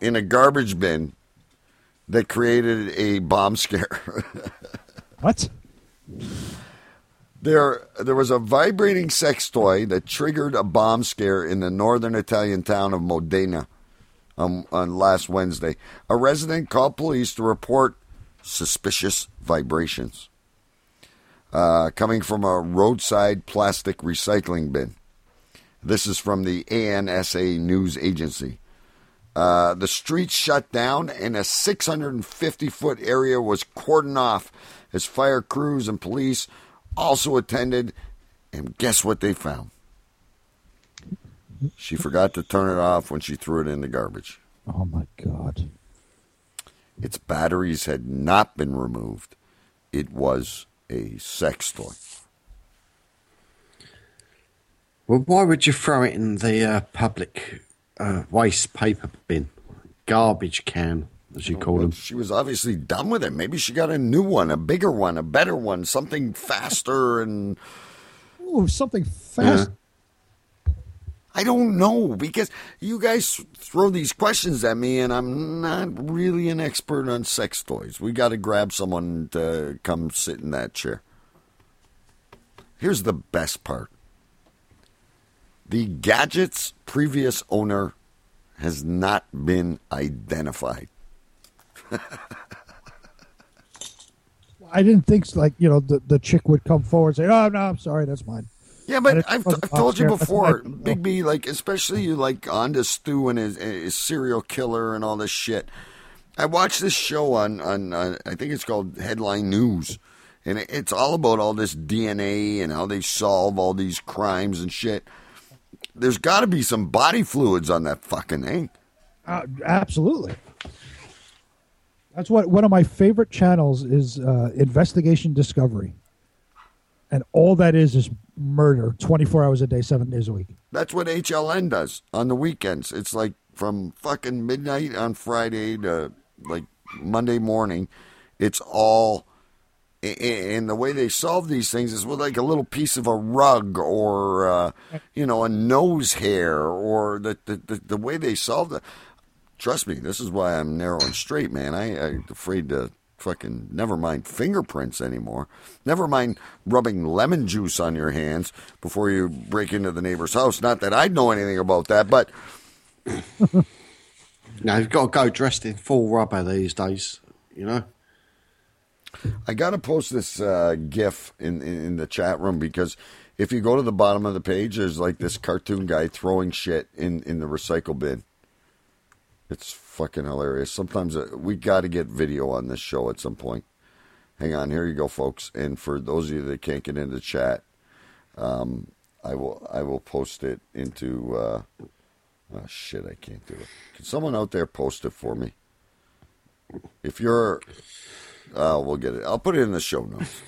in a garbage bin that created a bomb scare. [LAUGHS] What? There, there was a vibrating sex toy that triggered a bomb scare in the northern Italian town of Modena um, on last Wednesday. A resident called police to report suspicious vibrations uh, coming from a roadside plastic recycling bin. This is from the ANSA news agency. Uh, the streets shut down and a 650 foot area was cordoned off as fire crews and police also attended. And guess what they found? She forgot to turn it off when she threw it in the garbage. Oh my god. Its batteries had not been removed. It was a sex toy. Well, why would you throw it in the uh, public uh, waste paper bin, garbage can, as you call Well, them? She was obviously done with it. Maybe she got a new one, a bigger one, a better one, something faster and Ooh, something fast. I don't know because you guys throw these questions at me, and I'm not really an expert on sex toys. We got to grab someone to come sit in that chair. Here's the best part the gadget's previous owner has not been identified. [LAUGHS] I didn't think like you know the, the chick would come forward and say, "Oh no, I'm sorry, that's mine." Yeah, but I've, I've told you before. Big B, like especially you like on to Stu and his, his serial killer and all this shit. I watched this show on on uh, I think it's called Headline News, and it's all about all this DNA and how they solve all these crimes and shit. There's got to be some body fluids on that fucking thing. Uh, absolutely. That's what one of my favorite channels is. Uh, Investigation Discovery, and all that is is murder, twenty four hours a day, seven days a week. That's what HLN does on the weekends. It's like from fucking midnight on Friday to like Monday morning. It's all, and the way they solve these things is with like a little piece of a rug or, uh, you know, a nose hair or the, the, the, the way they solve it. Trust me, this is why I'm narrow and straight, man. I, I'm afraid to fucking never mind fingerprints anymore. Never mind rubbing lemon juice on your hands before you break into the neighbor's house. Not that I know anything about that, but [LAUGHS] Now you've got to go dressed in full rubber these days. You know. I got to post this uh, GIF in, in in the chat room because if you go to the bottom of the page, there's like this cartoon guy throwing shit in in the recycle bin. It's fucking hilarious. Sometimes uh, we got to get video on this show at some point. Hang on, here you go, folks. And for those of you that can't get into chat, um, I will I will post it into. Uh, oh shit, I can't do it. Can someone out there post it for me? If you're, uh, we'll get it. I'll put it in the show notes.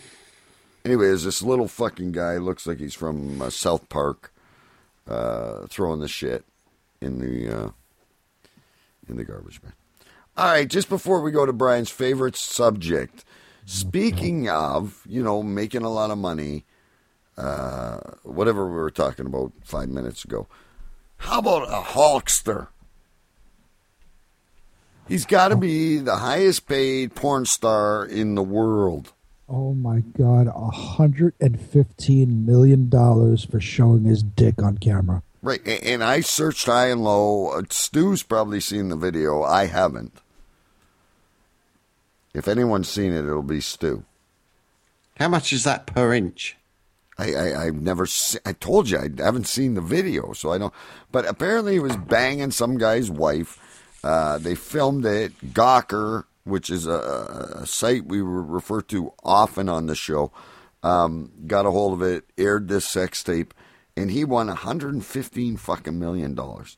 Anyway, there's this little fucking guy. Looks like he's from uh, South Park, uh, throwing the shit in the uh, in the garbage bin. All right, just before we go to Brian's favorite subject, speaking of, you know, making a lot of money, uh, whatever we were talking about five minutes ago, how about a Hulkster? He's got to be the highest paid porn star in the world. Oh my god, hundred and fifteen million dollars for showing his dick on camera. Right, and I searched high and low. Uh, Stu's probably seen the video. I haven't. If anyone's seen it, it'll be Stu. How much is that per inch? I, I I've never. Se- I told you I haven't seen the video, so I don't. But apparently, he was banging some guy's wife. Uh, they filmed it. Gawker, which is a, a site we refer to often on the show, um, got a hold of it, aired this sex tape, and he won 115 fucking million dollars.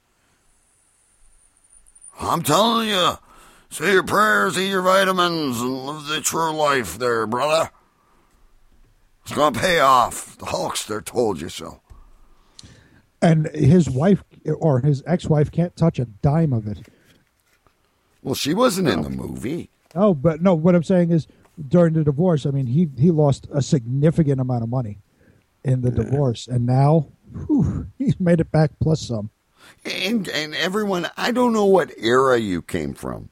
I'm telling you, say your prayers, eat your vitamins, and live the true life, there, brother. It's gonna pay off. The Hulkster told you so. And his wife or his ex-wife can't touch a dime of it. Well, she wasn't in the movie. Oh, but no. What I'm saying is, during the divorce, I mean, he he lost a significant amount of money in the divorce, and now whew, [LAUGHS] he's made it back plus some. And and everyone, I don't know what era you came from.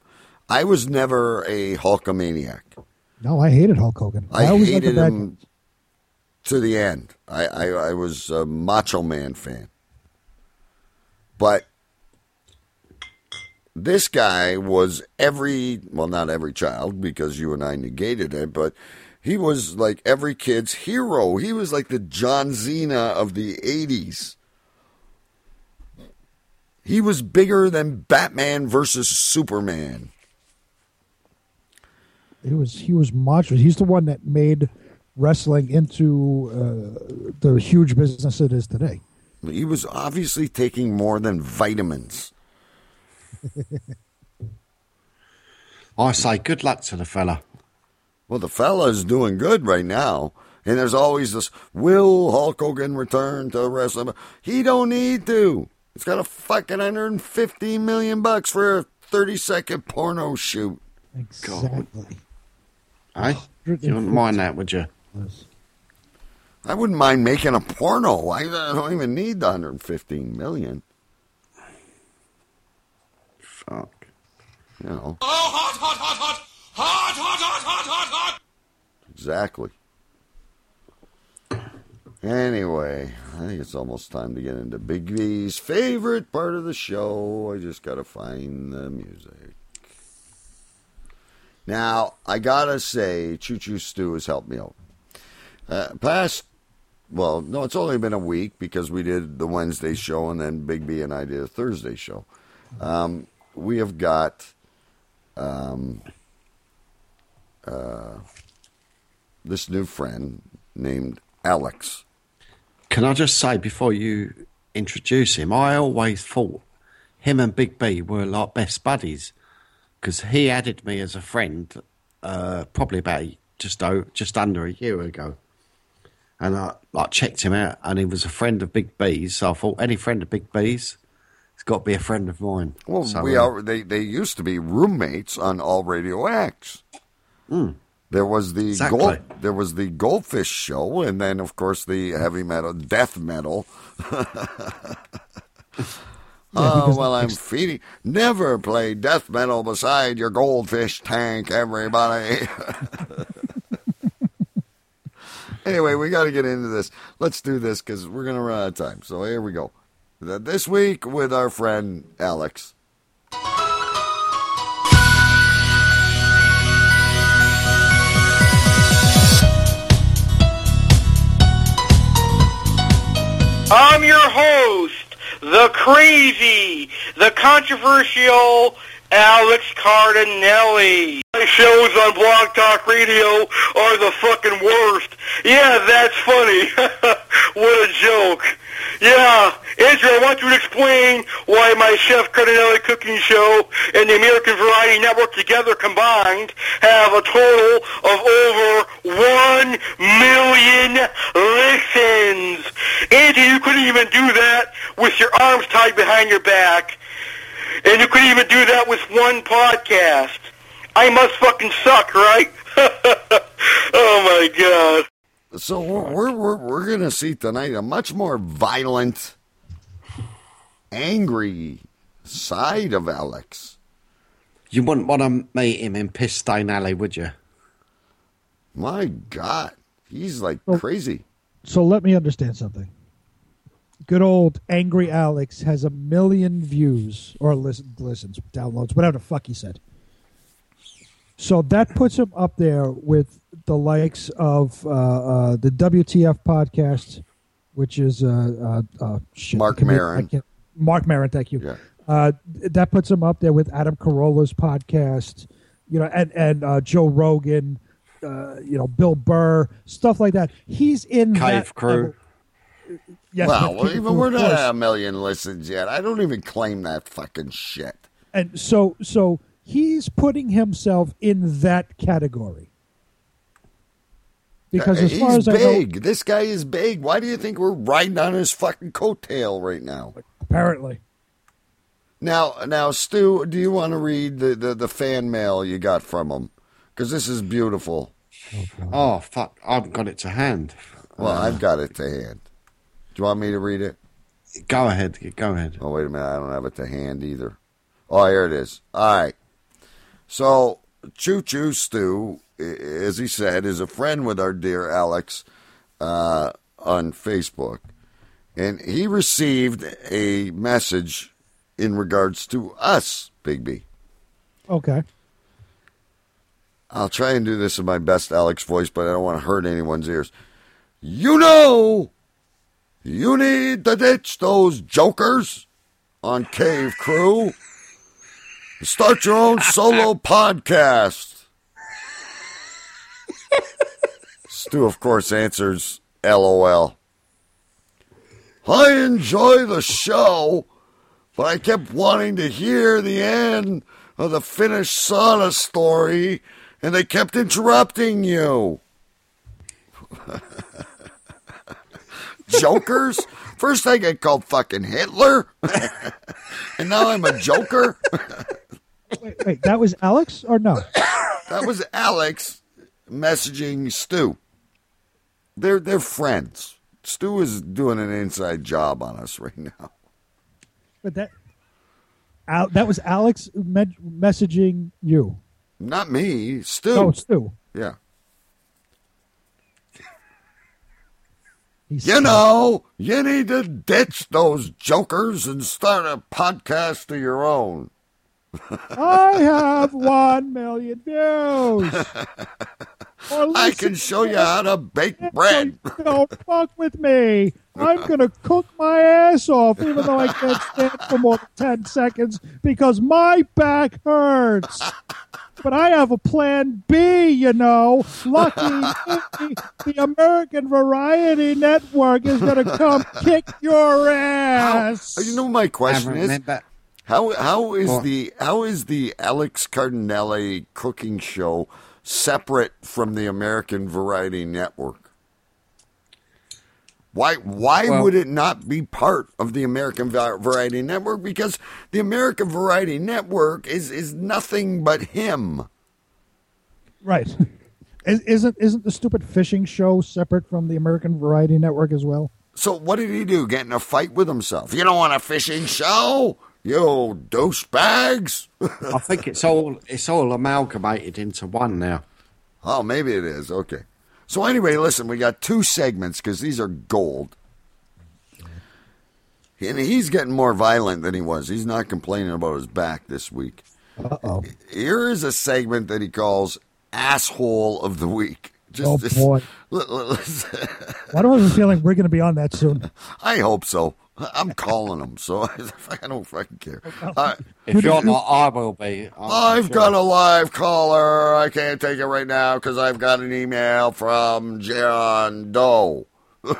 I was never a Hulkamaniac. No, I hated Hulk Hogan. I, always hated him to the end. I, I, I was a Macho Man fan. But this guy was every, well, not every child because you and I negated it, but he was like every kid's hero. He was like the John Cena of the 80s. He was bigger than Batman versus Superman. He was he was macho. He's the one that made wrestling into uh, the huge business it is today. He was obviously taking more than vitamins. [LAUGHS] I say good luck to the fella. Well, the fella's doing good right now. And there's always this, will Hulk Hogan return to wrestling? He don't need to. He's got a fucking 150 million bucks for a 30 second porno shoot. Exactly. Hey, you wouldn't mind that, would you? I wouldn't mind making a porno. I don't even need the 115 million. Fuck. You know, Oh, hot, hot, hot, hot! Hot, hot, hot, hot, hot, hot! Exactly. Anyway, I think it's almost time to get into Big B's favorite part of the show. I just got to find the music. Now, I got to say, Choo Choo Stew has helped me out. Uh, past, well, no, it's only been a week because we did the Wednesday show and then Big B and I did a Thursday show. Um, we have got um, uh, this new friend named Alex. Can I just say before you introduce him, I always thought him and Big B were like best buddies because he added me as a friend uh, probably about just o- just under a year ago, and I like checked him out, and he was a friend of Big B's. So I thought any friend of Big B's it's got to be a friend of mine. Well, So, we uh, are. They they used to be roommates on All Radio X. There was the. Exactly. gold, there was the Goldfish show, and then of course the heavy metal, death metal. [LAUGHS] oh, well, I'm feeding. Never play death metal beside your goldfish tank, everybody. [LAUGHS] anyway, we got to get into this. Let's do this because we're going to run out of time. So here we go. This week with our friend Alex. I'm your host, the crazy, the controversial Alex Cardinelli. My shows on Blog Talk Radio are the fucking worst. Yeah, that's funny. [LAUGHS] what a joke. Yeah, Andrew, I want you to explain why my Chef Cardinelli cooking show and the American Variety Network together combined have a total of over one million listens. Andy, you couldn't even do that with your arms tied behind your back. And you couldn't even do that with one podcast. I must fucking suck, right? [LAUGHS] oh my god. So we're we're we're, we're going to see tonight a much more violent, angry side of Alex. You wouldn't want to meet him in Piss Stain Alley, would you? My God, he's like Well- crazy. So let me understand something. Good old angry Alex has a million views or listen, listens, downloads, whatever the fuck he said. So that puts him up there with the likes of uh, uh, the WTF podcast, which is uh, uh, uh, shit, Marc I can't- Maron. Marc Maron, thank you. Uh, that puts him up there with Adam Carolla's podcast, you know, and and uh, Joe Rogan, uh, you know, Bill Burr, stuff like that. He's in Cave that Crew. level. Yes, well, but even we're not at a million listens yet. I don't even claim that fucking shit. and so so he's putting himself in that category because as uh, he's far as I know, big. This guy is big. Why do you think we're riding on his fucking coattail right now? apparently. Now, now, Stu, do you want to read the, the, the fan mail you got from him? Because this is beautiful. Oh, oh, fuck. I've got it to hand. Well, I've got it to hand. Do you want me to read it? Go ahead. Go ahead. Oh, wait a minute. I don't have it to hand either. Oh, here it is. All right. So, Choo Choo Stu, i- as he said, is a friend with our dear Alex uh, on Facebook. And he received a message in regards to us, Big B. Okay. I'll try and do this in my best Alex voice, but I don't want to hurt anyone's ears. You know, you need to ditch those jokers on Cave Crew. Start your own solo [LAUGHS] podcast. Stu, of course, answers LOL. I enjoy the show, but I kept wanting to hear the end of the finished sauna story, and they kept interrupting you. [LAUGHS] Jokers? First I get called fucking Hitler, [LAUGHS] and now I'm a joker. Wait, wait, that was Alex or no? [COUGHS] That was Alex messaging Stu. They're they're friends. Stu is doing an inside job on us right now. But that Al, that was Alex me- messaging you. Not me, Stu. No, Stu. Yeah. He's You know, you need to ditch those jokers and start a podcast of your own. I have one million views. [LAUGHS] I can show you how to bake bread. So don't fuck with me. I'm [LAUGHS] gonna cook my ass off, even though I can't stand for more than ten seconds because my back hurts. But I have a plan B, you know. Lucky me, the American Variety Network is gonna come kick your ass. You know, my question I is remember- how how is What? the how is the Alex Cardinelli cooking show separate from the American Variety Network? Why why Well- would it not be part of the American Variety Network? Because the American Variety Network is is nothing but him. Right. Is- Isn't isn't the stupid fishing show separate from the American Variety Network as well? So what did he do? Get in a fight with himself? You don't want a fishing show? Yo, dose bags. [LAUGHS] I think it's all it's all amalgamated into one now. Oh, maybe it is. Okay. So anyway, listen, we got two segments because these are gold. And he's getting more violent than he was. He's not complaining about his back this week. Uh oh. Here is a segment that he calls "Asshole of the Week." Oh, this- boy. [LAUGHS] L- l- listen. Why do I have a feeling we're going to be on that soon? [LAUGHS] I hope so. I'm calling him, so [LAUGHS] I don't fucking care. All right. If you're not, I will be. I'm I've sure. got a live caller. I can't take it right now because I've got an email from John Doe. [LAUGHS]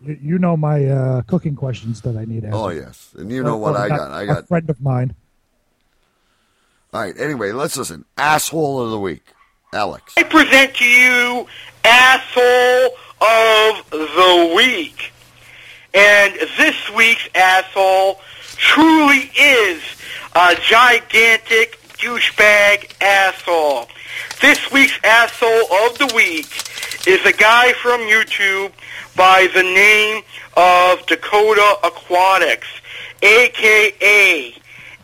You, you know my uh, cooking questions that I need answered. Oh yes, and you know what I got? I got. A friend of mine. All right. Anyway, let's listen. Asshole of the week, Alex. I present to you Asshole of the Week. And this week's asshole truly is a gigantic douchebag asshole. This week's asshole of the week is a guy from YouTube by the name of Dakota Aquatics, aka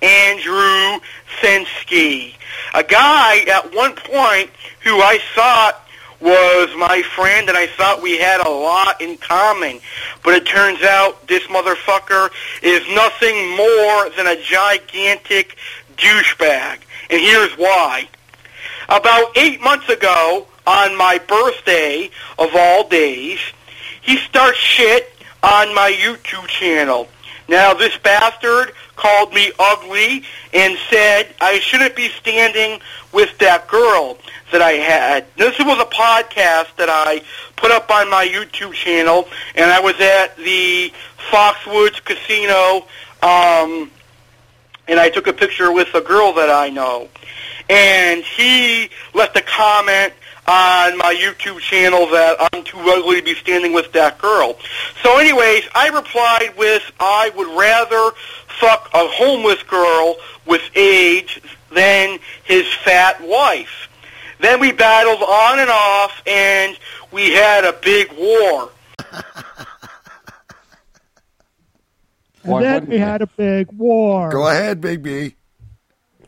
Andrew Sensky. A guy at one point who I thought was my friend and I thought we had a lot in common. But it turns out this motherfucker is nothing more than a gigantic douchebag. And here's why. About eight months ago, on my birthday of all days, he starts shit on my YouTube channel. Now, this bastard called me ugly and said I shouldn't be standing with that girl that I had. This was a podcast that I put up on my YouTube channel, and I was at the Foxwoods Casino, um, and I took a picture with a girl that I know. And he left a comment on my YouTube channel that I'm too ugly to be standing with that girl. So anyways, I replied with, I would rather fuck a homeless girl with AIDS than his fat wife. Then we battled on and off, and we had a big war. And then we had a big war. Go ahead, Big B.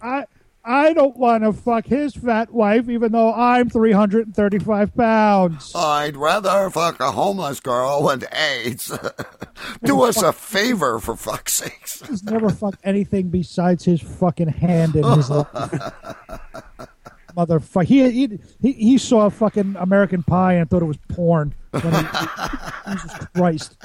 I I don't want to fuck his fat wife, even though I'm 335 pounds. I'd rather fuck a homeless girl with AIDS. [LAUGHS] Do us a favor, for fuck's sakes. He's never fucked anything besides his fucking hand in his life. [LAUGHS] Motherfucker. He, he, he, he saw fucking American Pie and thought it was porn. He- Jesus Christ.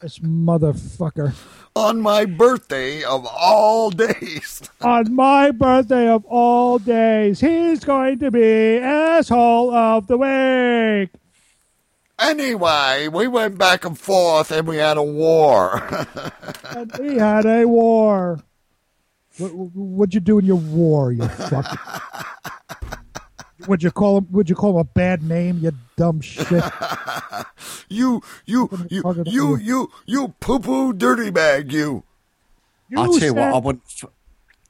This motherfucker. On my birthday of all days. [LAUGHS] On my birthday of all days, he's going to be asshole of the week. Anyway, we went back and forth and we had a war. [LAUGHS] And we had a war. What, what'd you do in your war, you fuck? [LAUGHS] Would you call him? Would you call him a bad name? You dumb shit. [LAUGHS] you, you, you, you, you, you poo poo dirty bag, you. I tell you what, I wouldn't. F-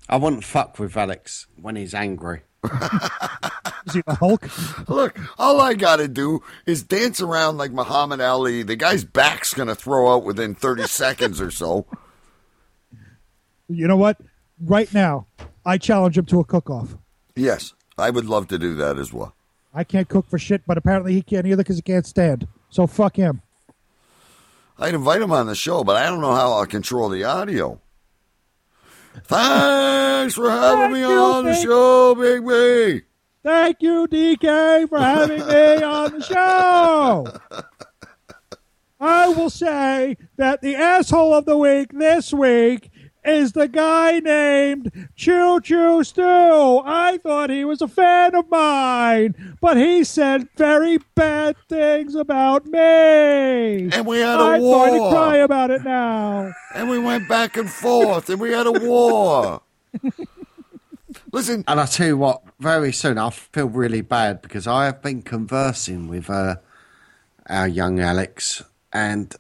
I wouldn't fuck with Alex when he's angry. [LAUGHS] Is he the Hulk? Look, all I got to do is dance around like Muhammad Ali. The guy's back's going to throw out within 30 [LAUGHS] seconds or so. You know what? Right now, I challenge him to a cook-off. Yes, I would love to do that as well. I can't cook for shit, but apparently he can't either because he can't stand. So fuck him. I'd invite him on the show, but I don't know how I'll control the audio. Thanks for having me you, on the show, Big B. Thank you, DK, for having me on the show. [LAUGHS] I will say that the asshole of the week this week is the guy named Choo Choo Stew. I thought he was a fan of mine, but he said very bad things about me. And we had a I'm going war. to cry about it now. And we went back and forth, and we had a war. [LAUGHS] Listen, And I tell you what, very soon I feel really bad because I have been conversing with uh, our young Alex, and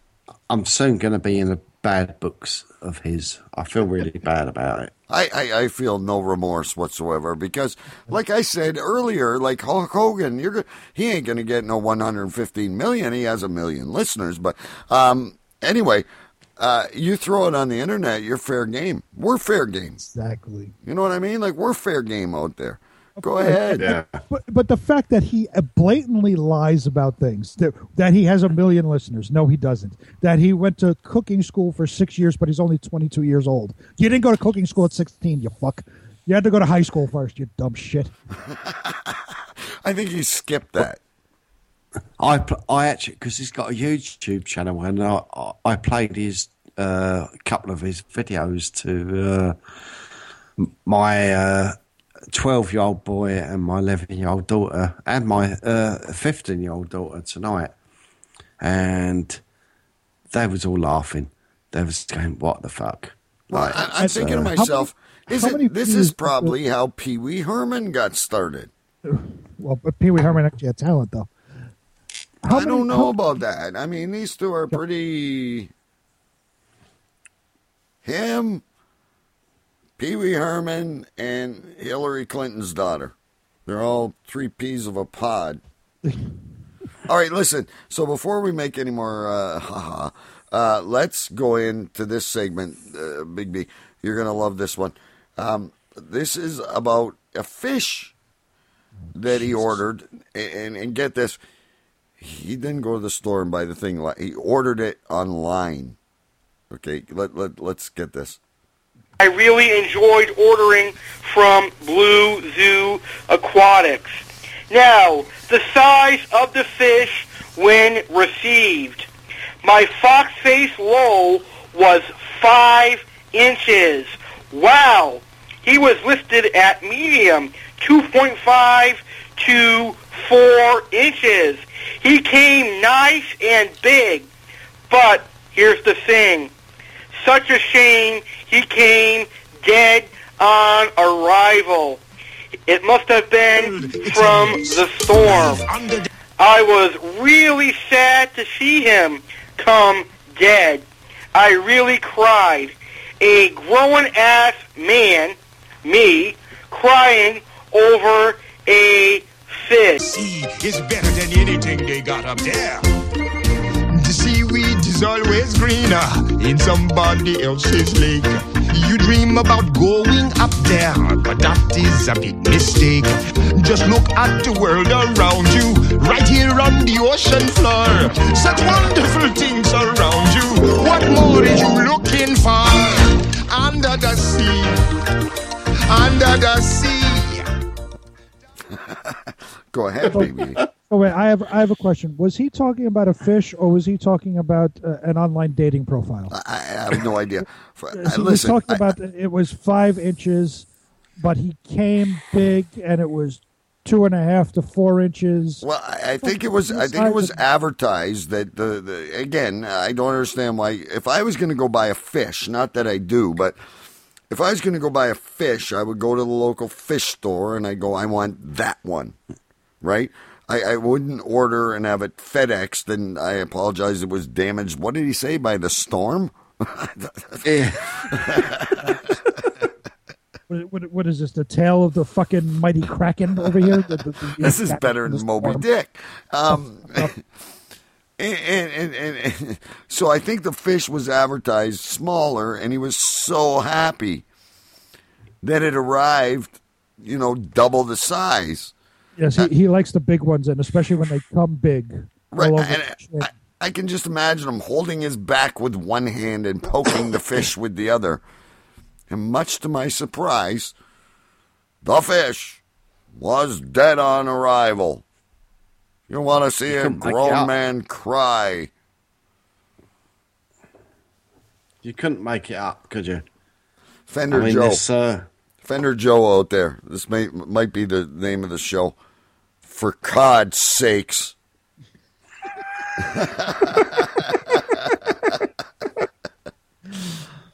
I'm soon going to be in the bad books of his. I feel really bad about it. I, I, I feel no remorse whatsoever because, like I said earlier, like Hulk Hogan, you're he ain't gonna get no 115 million. He has a million listeners, but um, anyway, uh, you throw it on the internet, you're fair game. We're fair game. Exactly. You know what I mean? Like we're fair game out there. Go ahead. Yeah. But but the fact that he blatantly lies about things that that he has a million listeners. No, he doesn't. That he went to cooking school for six years, but he's only twenty two years old. You didn't go to cooking school at sixteen. You fuck. You had to go to high school first. You dumb shit. [LAUGHS] I think you skipped that. I I actually because he's got a YouTube channel and I I played his a uh, couple of his videos to uh, my uh, 12 year old boy and my 11 year old daughter and my 15 uh, year old daughter tonight. And they was all laughing. They was going, what the fuck? Like, well, I, am thinking to myself, how, it, this is probably how Pee Wee Herman got started. Well, but Pee Wee Herman actually had talent, though. How I many, don't know about that. I mean, these two are pretty. Him Pee Wee Herman, and Hillary Clinton's daughter. They're all three peas of a pod. [LAUGHS] all right, listen. So before we make any more uh, haha, uh, let's go into this segment, uh, Big B. You're going to love this one. Um, this is about a fish that he ordered, and, and get this, he didn't go to the store and buy the thing. He ordered it online. Okay, let let let's get this. I really enjoyed ordering from Blue Zoo Aquatics. Now, the size of the fish when received. My fox face was five inches. Wow! He was listed at medium, 2.5 to 4 inches. He came nice and big. But here's the thing. Such a shame he came dead on arrival. It must have been from the storm. I was really sad to see him come dead. I really cried. A grown ass man, me, crying over a fish. Sea is better than anything they got up there. The seaweed is always greener in somebody else's lake. You dream about going up there, but that is a big mistake. Just look at the world around you, right here on the ocean floor. Such wonderful things around you. What more are you looking for? Under the sea, under the sea. [LAUGHS] Go ahead, baby. Oh wait, I have I have a question. Was he talking about a fish, or was he talking about uh, an online dating profile? I have no idea. [LAUGHS] For- So he was talking I- about it was five inches, but he came big, and it was two and a half to four inches. Well, I I think it was. I think it was advertised that the, the again. I don't understand why. If I was going to go buy a fish, not that I do, but if I was going to go buy a fish, I would go to the local fish store and I go, I want that one, right? I, I wouldn't order and have it FedEx. Then I apologize. It was damaged. What did he say by the storm? [LAUGHS] [LAUGHS] What, what, what is this? The tail of the fucking mighty kraken over here? The- the- the- this is better than Moby storm. Dick. Um, [LAUGHS] and, and, and, and so I think the fish was advertised smaller, and he was so happy that it arrived, you know, double the size. Yes, he, he likes the big ones, and especially when they come big. Right, and the chin. I can just imagine him holding his back with one hand and poking the fish with the other. And much to my surprise, the fish was dead on arrival. You want to see a couldn't make it grown man cry? You couldn't make it up, could you? Fender I mean, Joe. this, uh, Fender Joe out there. This may, might be the name of the show. For God's sakes. [LAUGHS]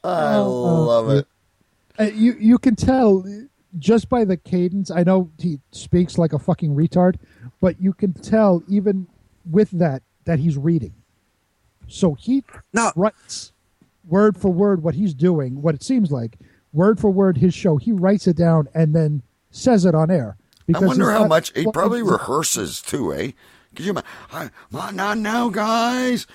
I love it. Uh, you you can tell just by the cadence. I know he speaks like a fucking retard, but you can tell even with that that he's reading. So he writes word for word what he's doing, what it seems like word for word his show. He writes it down and then says it on air. I wonder how not- much he well, probably rehearses too, eh? Could you imagine? Not now, guys.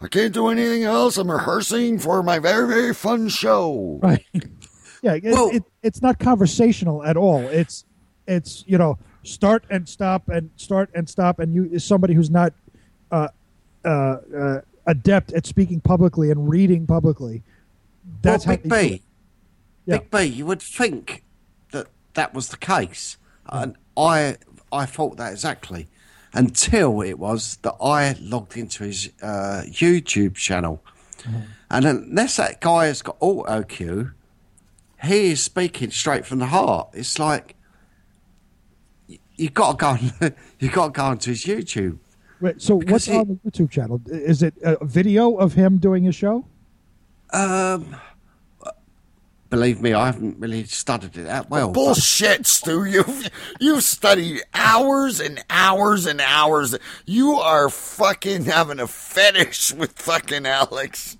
I can't do anything else. I'm rehearsing for my very, very fun show. Right. [LAUGHS] Yeah, it, it, it's not conversational at all. It's it's you know start and stop and start and stop and you is somebody who's not uh, uh, uh, adept at speaking publicly and reading publicly. That's well, how Big they- B. Big B, you would think that that was the case, and I I thought that exactly until it was that I logged into his uh, YouTube channel, and unless that guy has got auto cue, he is speaking straight from the heart. It's like you, got to go. On, you got to go onto his YouTube. Wait, so Because what's he- on the YouTube channel? Is it a video of him doing his show? Um, believe me, I haven't really studied it that well. but- Bullshit, Stu. You've you've studied hours and hours and hours. You are fucking having a fetish with fucking Alex.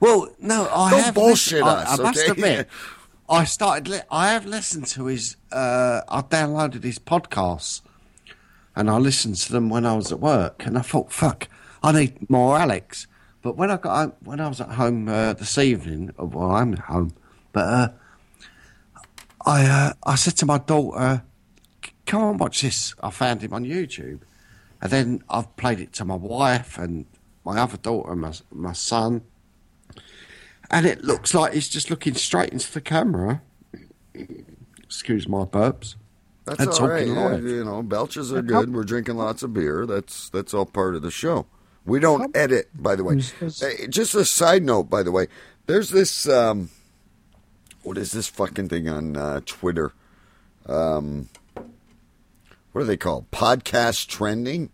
Well, no, I Don't have bullshit listened- us, I, I must okay? admit, I started. Li- I have listened to his. Uh, I downloaded his podcasts, and I listened to them when I was at work. And I thought, "Fuck, I need more Alex." But when I got home, when I was at home uh, this evening, uh, well, I'm at home, but uh, I uh, I said to my daughter, "C- "Come on, watch this." I found him on YouTube, and then I've played it to my wife and my other daughter and my my son and it looks like he's just looking straight into the camera. Excuse my burps. That's and all right. talking Yeah, you know, belches are good. We're drinking lots of beer. That's that's all part of the show. We don't edit, by the way. Hey, just a side note, by the way. There's this. Um, what is this fucking thing on uh, Twitter? Um, what are they called? Podcast trending.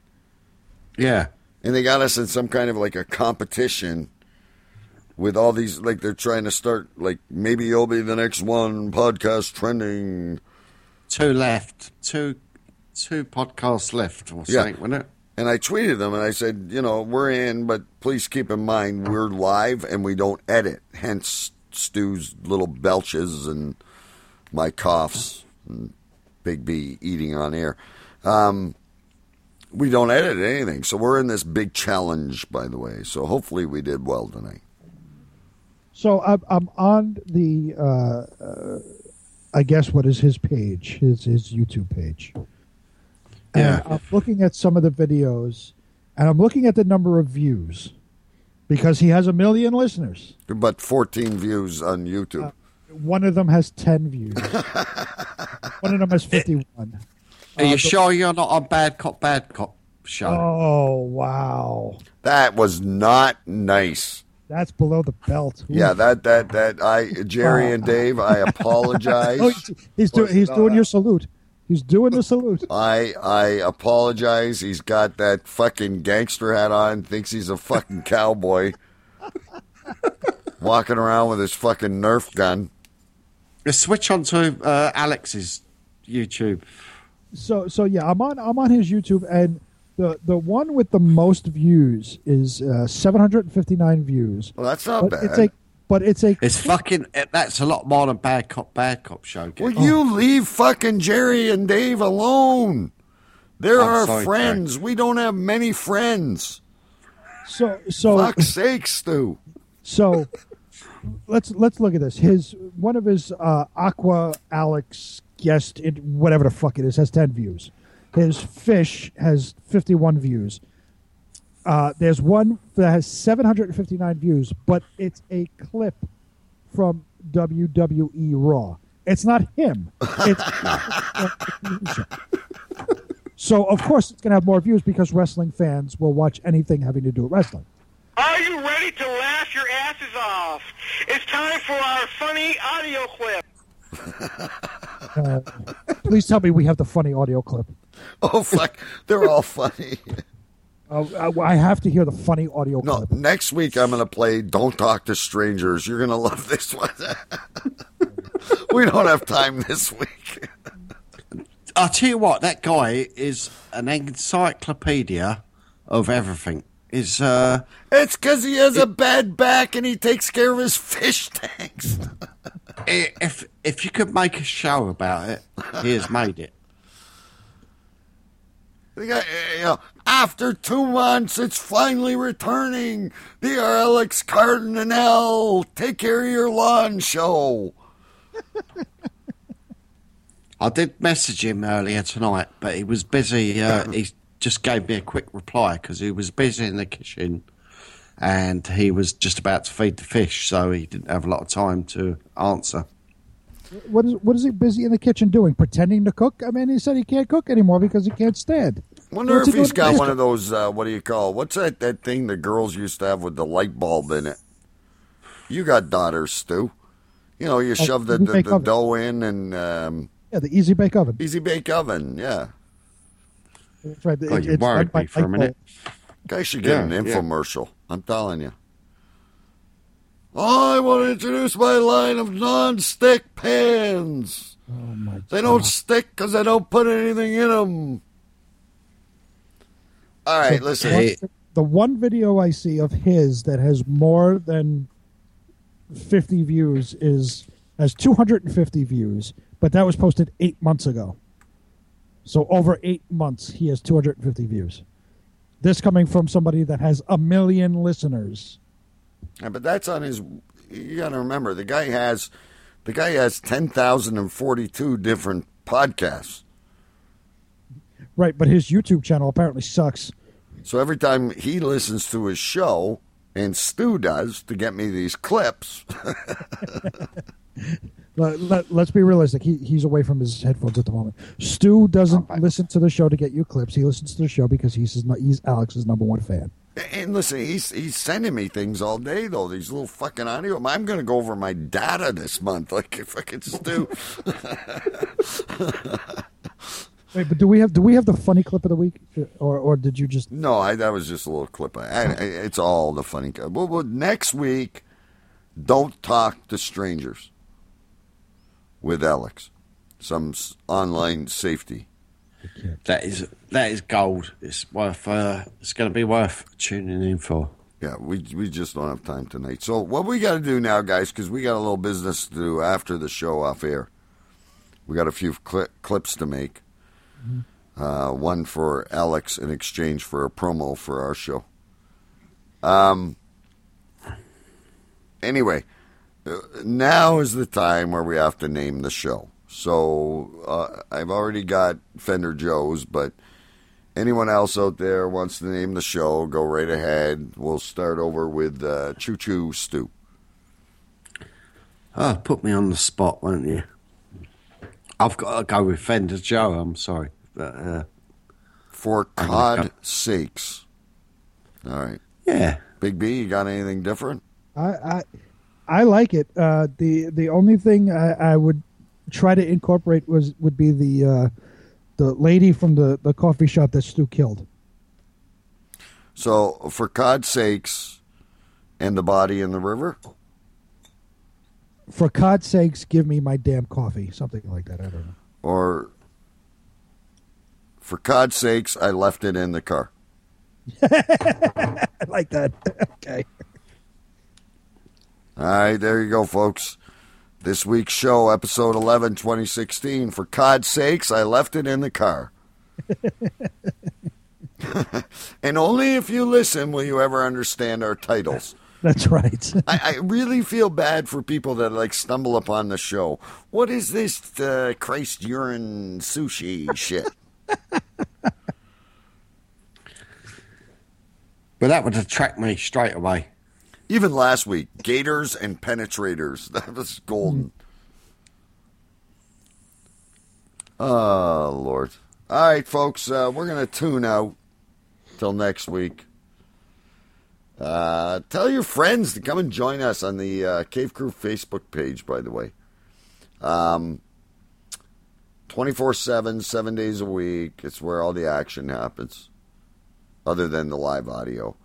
Yeah. And they got us in some kind of like a competition with all these like they're trying to start like maybe you'll be the next one podcast trending. Two left. Two two podcasts left or Yeah. wasn't it? And I tweeted them and I said, you know, we're in, but please keep in mind we're live and we don't edit. Hence Stu's little belches and my coughs and Big B eating on air. Um, we don't edit anything, so we're in this big challenge, by the way. So hopefully we did well tonight. So I'm, I'm on the, uh, uh, I guess what is his page, his his YouTube page. And Yeah. I'm looking at some of the videos, and I'm looking at the number of views because he has a million listeners. But 14 views on YouTube. One of them has ten views. [LAUGHS] One of them has fifty-one. Are you Uh, the- sure you're not on Bad Cop Bad Cop show? Oh wow, that was not nice. that's below the belt. Yeah, that that that I Jerry and [LAUGHS] Dave, I apologize. [LAUGHS] Oh, he's, he's doing he's doing your salute. He's doing the salute. [LAUGHS] I I apologize. He's got that fucking gangster hat on, thinks he's a fucking cowboy. Walking around with his fucking Nerf gun. Let's switch on to uh, Alex's YouTube. So so yeah, I'm on I'm on his YouTube, and the the one with the most views is uh, 759 views. Well, that's not but bad. It's a but it's a It's fucking. That's a lot more than Bad Cop Bad Cop show. Will Gary. you leave fucking Jerry and Dave alone? They're I'm our sorry, friends. We don't have many friends. so so Fuck's sake, Stu. So let's let's look at this. His one of his uh, Aqua Alex guest, it, whatever the fuck it is, has ten views. His fish has fifty one views. Uh, there's one that has seven hundred and fifty nine views, but it's a clip from WWE Raw. It's not him. It's [LAUGHS] so of course it's going to have more views because wrestling fans will watch anything having to do with wrestling. Are you ready to laugh your asses off? It's time for our funny audio clip. [LAUGHS] Uh, please tell me we have the funny audio clip. Oh fuck, they're all funny. [LAUGHS] Uh, I I have to hear the funny audio No, clip. next week I'm going to play Don't Talk to Strangers. You're going to love this one. [LAUGHS] we don't have time this week. I'll tell you what, that guy is an encyclopedia of everything. Is uh, It's because he has a bad back and he takes care of his fish tanks. [LAUGHS] if if you could make a show about it, he has made it. The guy, you know, after two months, it's finally returning. The Alex Cardinal Take Care of Your Lawn show. [LAUGHS] I did message him earlier tonight, but he was busy. Uh, he just gave me a quick reply because he was busy in the kitchen and he was just about to feed the fish, so he didn't have a lot of time to answer. What is what is he busy in the kitchen doing? Pretending to cook? I mean, he said he can't cook anymore because he can't stand. Wonder What's if he he's doing got one of those. Uh, what do you call? What's that? That thing the girls used to have with the light bulb in it. You got daughters, Stu. You know, you Oh, shove the, the, the dough in and um, Yeah, the easy bake oven. easy bake oven. Yeah, That's right. God, It- you it's worried run by me for a light minute. guy should get Yeah, an yeah. infomercial. I'm telling you. I want to introduce my line of non-stick pans. Oh my They don't stick because I don't put anything in them. All right, So listen. the one video I see of his that has more than 50 views is has 250 views, but that was posted eight months ago. So over eight months, he has 250 views. This coming from somebody that has a million listeners. Yeah, but that's on his. You got to remember the guy has, the guy has ten thousand and forty-two different podcasts. Right, but his YouTube channel apparently sucks. So every time he listens to his show, and Stu does to get me these clips, [LAUGHS] Let, let, us be realistic. He, he's away from his headphones at the moment. Stu doesn't oh, listen to the show to get you clips. He listens to the show because he's his, he's Alex's number one fan. And listen, he's he's sending me things all day though. These little fucking audio. I'm going to go over my data this month, [LAUGHS] like fucking Stu. [LAUGHS] Wait, but do we have do we have the funny clip of the week, or or did you just? No, I, that was just a little clip. I, I, it's all the funny. Well, well, next week, don't talk to strangers with Alex. Some online safety. That is that is gold. It's worth. Uh, it's going to be worth tuning in for. Yeah, we we just don't have time tonight. So what we got to do now, guys, because we got a little business to do after the show off air. We got a few cli- clips to make. Uh, one for Alex in exchange for a promo for our show. Um. Anyway, uh, now is the time where we have to name the show. So uh, I've already got Fender Joe's, but anyone else out there wants to name the show, go right ahead. We'll start over with uh, Choo Choo Stew. Oh, put me on the spot, won't you? I've got to go with Fender Joe. I'm sorry, but uh, For I'm Cod sakes. All right. Yeah. Big B, you got anything different? I I, I like it. Uh, the the only thing I, I would try to incorporate was would be the uh, the lady from the, the coffee shop that Stu killed. So, for Cod sakes and the body in the river? For God's sakes, give me my damn coffee. Something like that. I don't know. Or for Cod sakes, I left it in the car. [LAUGHS] I like that. [LAUGHS] okay. All right, there you go, folks. This week's show, episode 11, 2016. For God's sakes, I left it in the car. [LAUGHS] and only if you listen will you ever understand our titles. That's right. [LAUGHS] I, I really feel bad for people that like stumble upon the show. What is this uh, Christ urine sushi shit? [LAUGHS] but that would attract me straight away. Even last week, gators and penetrators. [LAUGHS] That was golden. Oh, Lord. All right, folks, uh, we're going to tune out till next week. Uh, tell your friends to come and join us on the uh, Cave Crew Facebook page, by the way. Um, 24 7, seven days a week. It's where all the action happens, other than the live audio.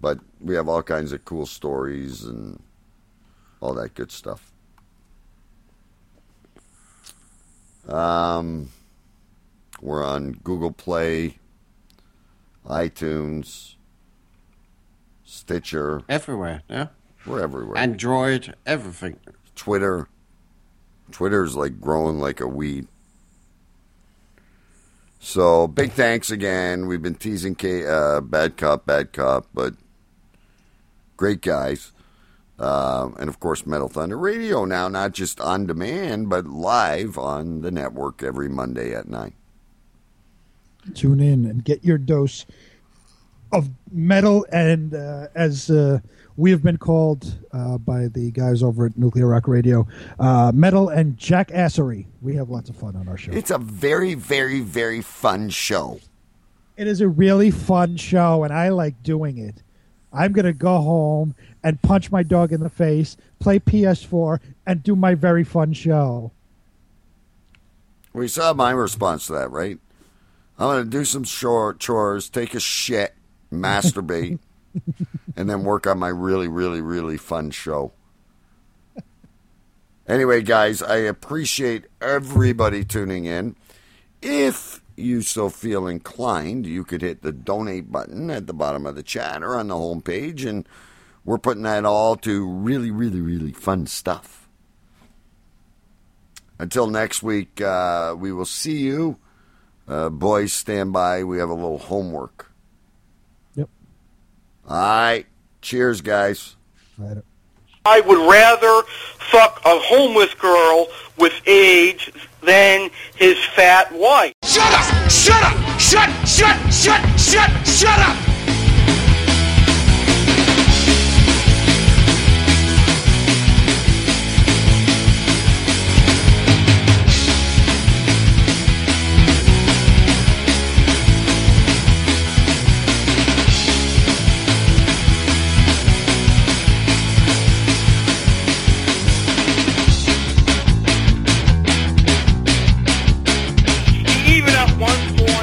But we have all kinds of cool stories and all that good stuff. Um, we're on Google Play, iTunes, Stitcher. Everywhere, yeah. We're everywhere. Android, everything. Twitter. Twitter's like growing like a weed. So big thanks again. We've been teasing K, uh, Bad Cop, Bad Cop, but great guys. Um, and of course, Metal Thunder Radio now, not just on demand, but live on the network every Monday at 9. Tune in and get your dose of metal and uh, as uh, we have been called uh, by the guys over at Nuclear Rock Radio, uh, metal and jackassery. We have lots of fun on our show. It's a very, very, very fun show. It is a really fun show, and I like doing it. I'm going to go home and punch my dog in the face, play PS4, and do my very fun show. We saw my response to that, right? I'm going to do some short chores, take a shit, [LAUGHS] masturbate, and then work on my really, really, really fun show. Anyway, guys, I appreciate everybody tuning in. If you so feel inclined, you could hit the donate button at the bottom of the chat or on the homepage, and we're putting that all to really, really, really fun stuff. Until next week, uh, we will see you. Uh, boys, stand by. We have a little homework. Yep. All right. Cheers, guys. I would rather fuck a homeless girl with AIDS than his fat wife. Shut up! Shut up! Shut, shut, shut, shut, shut up!